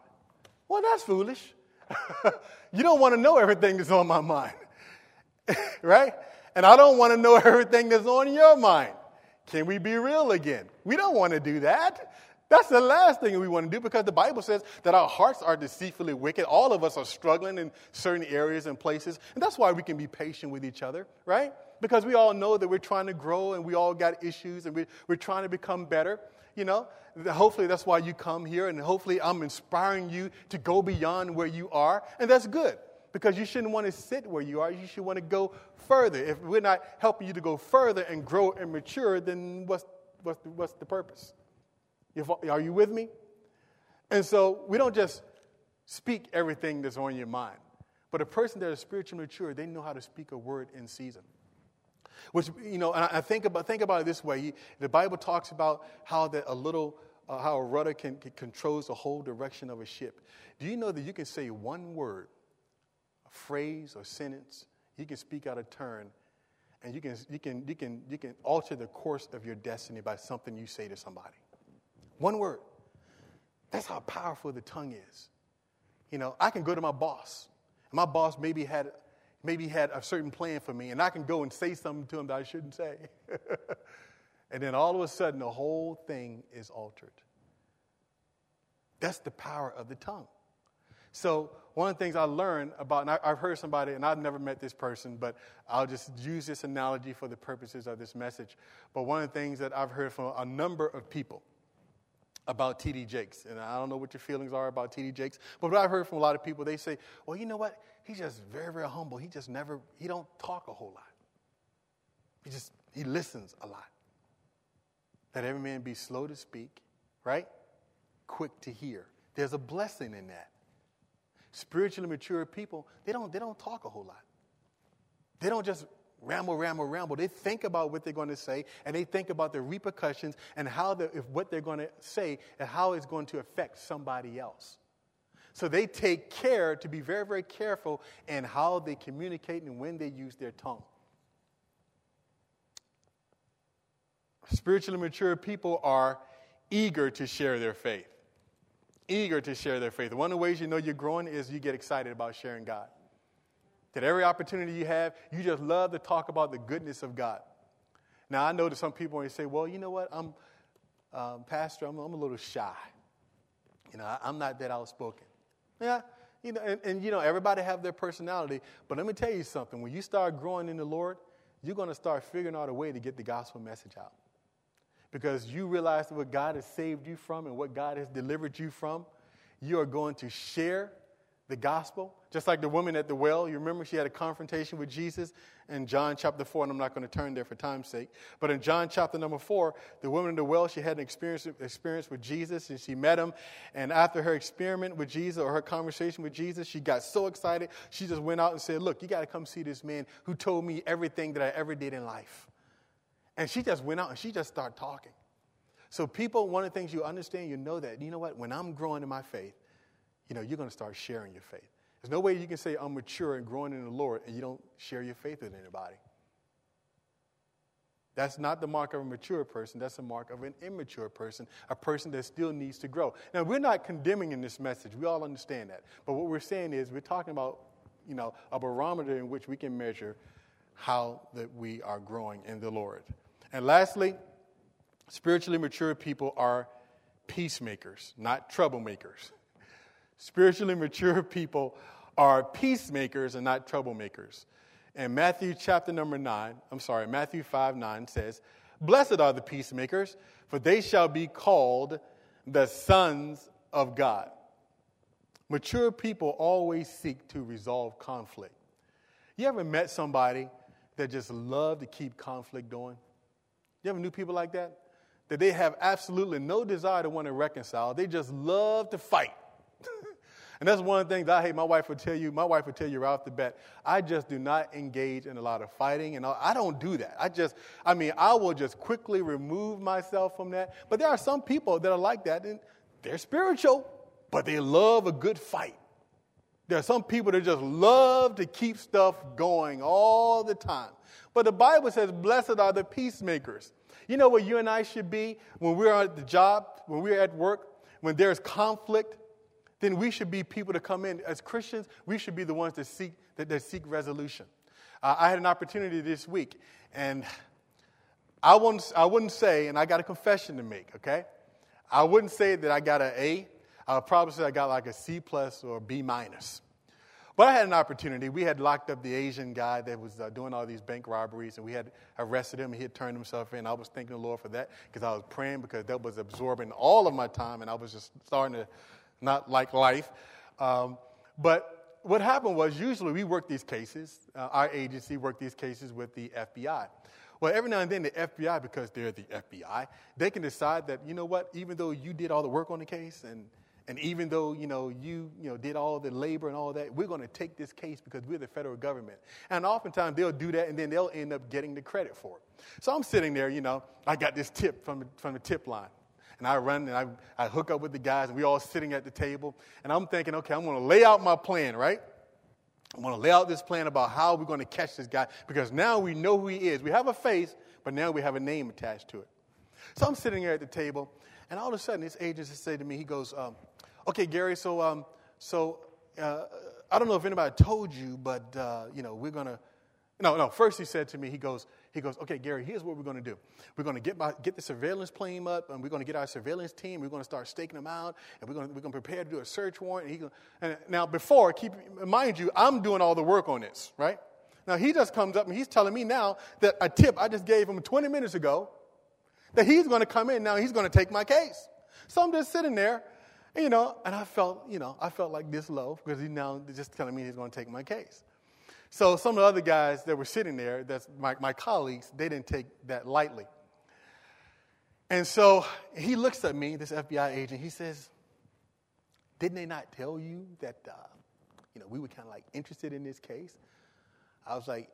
[SPEAKER 1] Well, that's foolish. you don't want to know everything that's on my mind, right? And I don't want to know everything that's on your mind. Can we be real again? We don't want to do that. That's the last thing we want to do because the Bible says that our hearts are deceitfully wicked. All of us are struggling in certain areas and places. And that's why we can be patient with each other, right? Because we all know that we're trying to grow and we all got issues and we, we're trying to become better. You know, hopefully that's why you come here and hopefully I'm inspiring you to go beyond where you are. And that's good because you shouldn't want to sit where you are. You should want to go further. If we're not helping you to go further and grow and mature, then what's, what's, the, what's the purpose? Are you with me? And so we don't just speak everything that's on your mind. But a person that is spiritually mature, they know how to speak a word in season. Which, you know, and I think about, think about it this way. The Bible talks about how that a little, uh, how a rudder can, can controls the whole direction of a ship. Do you know that you can say one word, a phrase or sentence, you can speak out of turn, and you can, you can, you can, you can alter the course of your destiny by something you say to somebody. One word. That's how powerful the tongue is. You know, I can go to my boss. My boss maybe had, maybe had a certain plan for me, and I can go and say something to him that I shouldn't say. and then all of a sudden, the whole thing is altered. That's the power of the tongue. So, one of the things I learned about, and I, have heard somebody, and I've never met this person, but I'll just use this analogy for the purposes of this message. But one of the things that I've heard from a number of people about T.D. Jakes. And I don't know what your feelings are about T.D. Jakes, but what I've heard from a lot of people, they say, well, you know what? He's just very, very humble. He just never, he don't talk a whole lot. He just, he listens a lot. That every man be slow to speak, right? Quick to hear. There's a blessing in that. Spiritually mature people, they don't, they don't talk a whole lot. They don't just ramble, ramble, ramble. They think about what they're going to say and they think about the repercussions and how the, if what they're going to say and how it's going to affect somebody else. So they take care to be very, very careful in how they communicate and when they use their tongue. Spiritually mature people are eager to share their faith. Eager to share their faith. One of the ways you know you're growing is you get excited about sharing God. That every opportunity you have, you just love to talk about the goodness of God. Now, I know that some people may say, well, you know what? I'm, um, Pastor, I'm, I'm, a little shy. You know, I, am not that outspoken. Yeah, you know, and, and, you know, everybody have their personality. But let me tell you something. When you start growing in the Lord, you're going to start figuring out a way to get the gospel message out. Because you realize what God has saved you from and what God has delivered you from. You are going to share the gospel. Just like the woman at the well, you remember she had a confrontation with Jesus in John chapter 4, and I'm not going to turn there for time's sake. But in John chapter number 4, the woman at the well, she had an experience, experience with Jesus, and she met him. And after her experiment with Jesus or her conversation with Jesus, she got so excited, she just went out and said, Look, you got to come see this man who told me everything that I ever did in life. And she just went out and she just started talking. So, people, one of the things you understand, you know that, you know what, when I'm growing in my faith, you know, you're going to start sharing your faith. There's no way you can say I'm mature and growing in the Lord and you don't share your faith with anybody. That's not the mark of a mature person. That's the mark of an immature person, a person that still needs to grow. Now, we're not condemning in this message. We all understand that. But what we're saying is we're talking about, you know, a barometer in which we can measure how that we are growing in the Lord. And lastly, spiritually mature people are peacemakers, not troublemakers. Spiritually mature people are peacemakers and not troublemakers. And Matthew chapter number 9, I'm sorry, Matthew 5 9 says, Blessed are the peacemakers, for they shall be called the sons of God. Mature people always seek to resolve conflict. You ever met somebody that just love to keep conflict going? You ever knew people like that? That they have absolutely no desire to want to reconcile. They just love to fight. And that's one of the things I hate. My wife would tell you, my wife would tell you right off the bat, I just do not engage in a lot of fighting. And I don't do that. I just, I mean, I will just quickly remove myself from that. But there are some people that are like that, and they're spiritual, but they love a good fight. There are some people that just love to keep stuff going all the time. But the Bible says, Blessed are the peacemakers. You know what you and I should be when we're at the job, when we're at work, when there's conflict? Then we should be people to come in. As Christians, we should be the ones that seek, that, that seek resolution. Uh, I had an opportunity this week, and I wouldn't, I wouldn't say, and I got a confession to make, okay? I wouldn't say that I got an A. I would probably say I got like a C plus or B minus. But I had an opportunity. We had locked up the Asian guy that was uh, doing all these bank robberies, and we had arrested him. He had turned himself in. I was thanking the Lord for that because I was praying because that was absorbing all of my time, and I was just starting to not like life. Um, but what happened was usually we work these cases, uh, our agency worked these cases with the FBI. Well, every now and then the FBI, because they're the FBI, they can decide that, you know what, even though you did all the work on the case and and even though you know you you know did all the labor and all that, we're going to take this case because we're the federal government. And oftentimes they'll do that, and then they'll end up getting the credit for it. So I'm sitting there, you know, I got this tip from from the tip line, And I run and I, I hook up with the guys, and we all sitting at the table. And I'm thinking, okay, I'm going to lay out my plan, right? I'm going to lay out this plan about how we're going to catch this guy because now we know who he is. We have a face, but now we have a name attached to it. So I'm sitting there at the table, and all of a sudden, this agent said to me, he goes, um, "Okay, Gary, so um, so uh, I don't know if anybody told you, but uh, you know we're gonna." No, no. First, he said to me, he goes, he goes, okay, Gary, here's what we're going to do. We're going to get, my, get the surveillance plane up, and we're going to get our surveillance team. We're going to start staking them out, and we're going to, we're to prepare to do a search warrant. And, he, and now, before, keep mind you, I'm doing all the work on this, right? Now, he just comes up and he's telling me now that a tip I just gave him 20 minutes ago that he's going to come in now, he's going to take my case. So I'm just sitting there, you know, and I felt, you know, I felt like this low because he's now just telling me he's going to take my case. So some of the other guys that were sitting there, that's my, my colleagues, they didn't take that lightly. And so he looks at me, this FBI agent, he says, Didn't they not tell you that, uh, you know, we were kind of like interested in this case? I was like,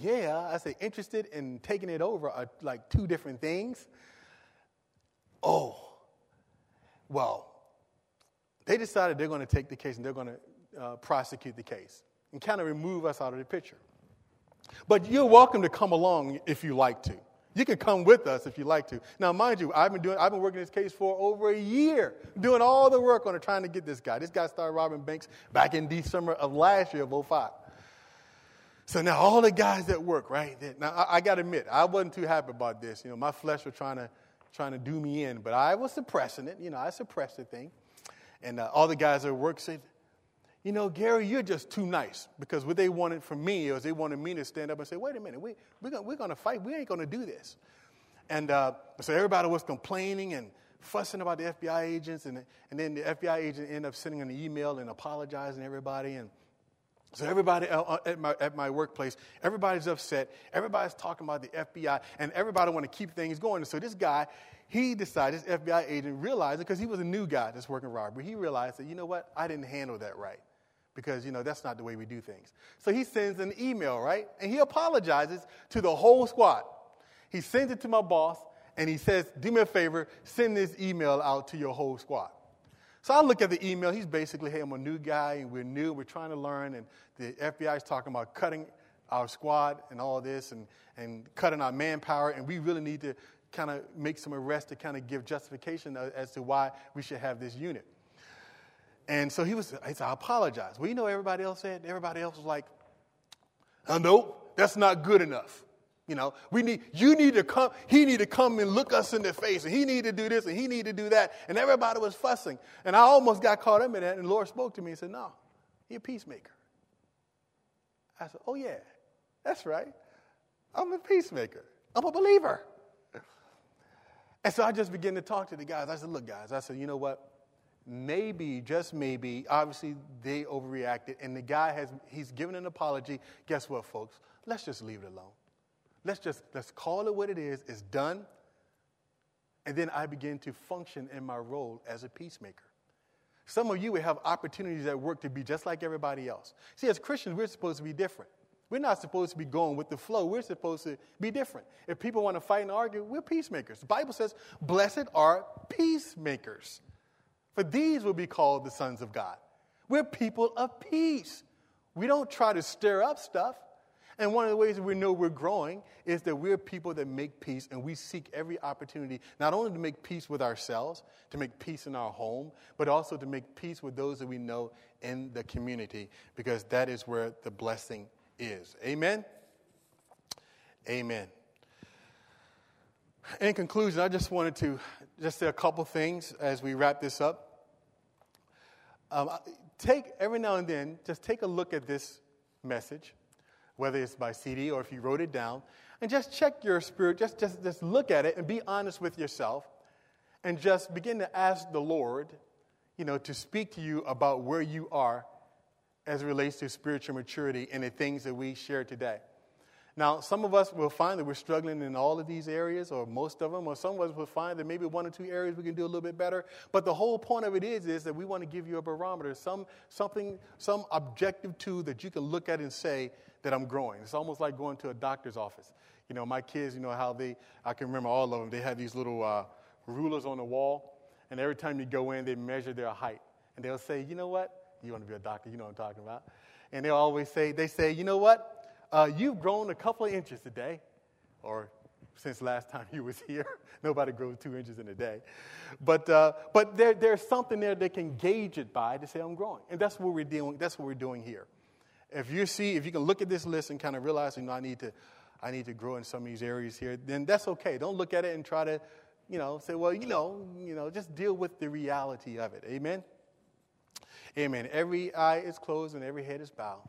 [SPEAKER 1] yeah, I said, interested in taking it over are like two different things. Oh, well, they decided they're going to take the case and they're going to uh, prosecute the case and kind of remove us out of the picture. But you're welcome to come along if you like to. You can come with us if you like to. Now, mind you, I've been doing, I've been working this case for over a year, doing all the work on it, trying to get this guy. This guy started robbing banks back in December of last year of 05. So now all the guys at work, right? Now I, I got to admit, I wasn't too happy about this. You know, my flesh was trying to trying to do me in, but I was suppressing it. You know, I suppressed the thing. And uh, all the guys at work said, you know, Gary, you're just too nice. Because what they wanted from me was they wanted me to stand up and say, wait a minute, we, we're going we're to fight. We ain't going to do this. And uh, so everybody was complaining and fussing about the FBI agents. And, and then the FBI agent ended up sending an email and apologizing to everybody. And so everybody uh, uh, at my, at my workplace, everybody's upset. Everybody's talking about the FBI, and everybody want to keep things going. And so this guy, he decided, this FBI agent realized because he was a new guy that's working robbery. He realized that, you know what, I didn't handle that right because, you know, that's not the way we do things. So he sends an email, right? And he apologizes to the whole squad. He sends it to my boss, and he says, do me a favor, send this email out to your whole squad. So I look at the email. He's basically, hey, I'm a new guy, and we're new. We're trying to learn. And the FBI is talking about cutting our squad and all this and, and cutting our manpower. And we really need to kind of make some arrests to kind of give justification as to why we should have this unit. And so he was, he said, I apologize. Well, you know everybody else said? Everybody else was like, uh, oh, no, that's not good enough. You know, we need you need to come, he need to come and look us in the face, and he need to do this and he need to do that. And everybody was fussing. And I almost got caught up in that, and the Lord spoke to me and said, No, you're a peacemaker. I said, Oh yeah, that's right. I'm a peacemaker. I'm a believer. And so I just began to talk to the guys. I said, Look, guys, I said, you know what? Maybe, just maybe, obviously they overreacted, and the guy has he's given an apology. Guess what, folks? Let's just leave it alone. Let's just let's call it what it is. It's done. And then I begin to function in my role as a peacemaker. Some of you will have opportunities at work to be just like everybody else. See, as Christians, we're supposed to be different. We're not supposed to be going with the flow. We're supposed to be different. If people want to fight and argue, we're peacemakers. The Bible says, Blessed are peacemakers, for these will be called the sons of God. We're people of peace. We don't try to stir up stuff. And one of the ways that we know we're growing is that we're people that make peace and we seek every opportunity not only to make peace with ourselves, to make peace in our home, but also to make peace with those that we know in the community because that is where the blessing is. Amen? Amen. In conclusion, I just wanted to just a couple things as we wrap this up. Um, take every now and then, just take a look at this message whether it's by CD or if you wrote it down, and just check your spirit, just, just, just look at it and be honest with yourself, and just begin to ask the Lord, you know, to speak to you about where you are as it relates to spiritual maturity and the things that we share today. Now, some of us will find that we're struggling in all of these areas, or most of them, or some of us will find that maybe one or two areas we can do a little bit better. But the whole point of it is, is that we want to give you a barometer, some, something, some objective tool that you can look at and say, that I'm growing. It's almost like going to a doctor's office. You know, my kids, you know how they, I can remember all of them, they had these little uh, rulers on the wall, and every time you go in, they measure their height. And they'll say, you know what? You want to be a doctor, you know what I'm talking about. And they'll always say, they say, you know what? Uh, you've grown a couple of inches today, or since last time you was here. Nobody grows two inches in a day. But, uh, but there, there's something there they can gauge it by to say, I'm growing. And that's what we're doing, that's what we're doing here. If you see, if you can look at this list and kind of realize, you know, I need to, I need to grow in some of these areas here, then that's okay. Don't look at it and try to, you know, say, well, you know, you know, just deal with the reality of it. Amen. Amen. Every eye is closed and every head is bowed.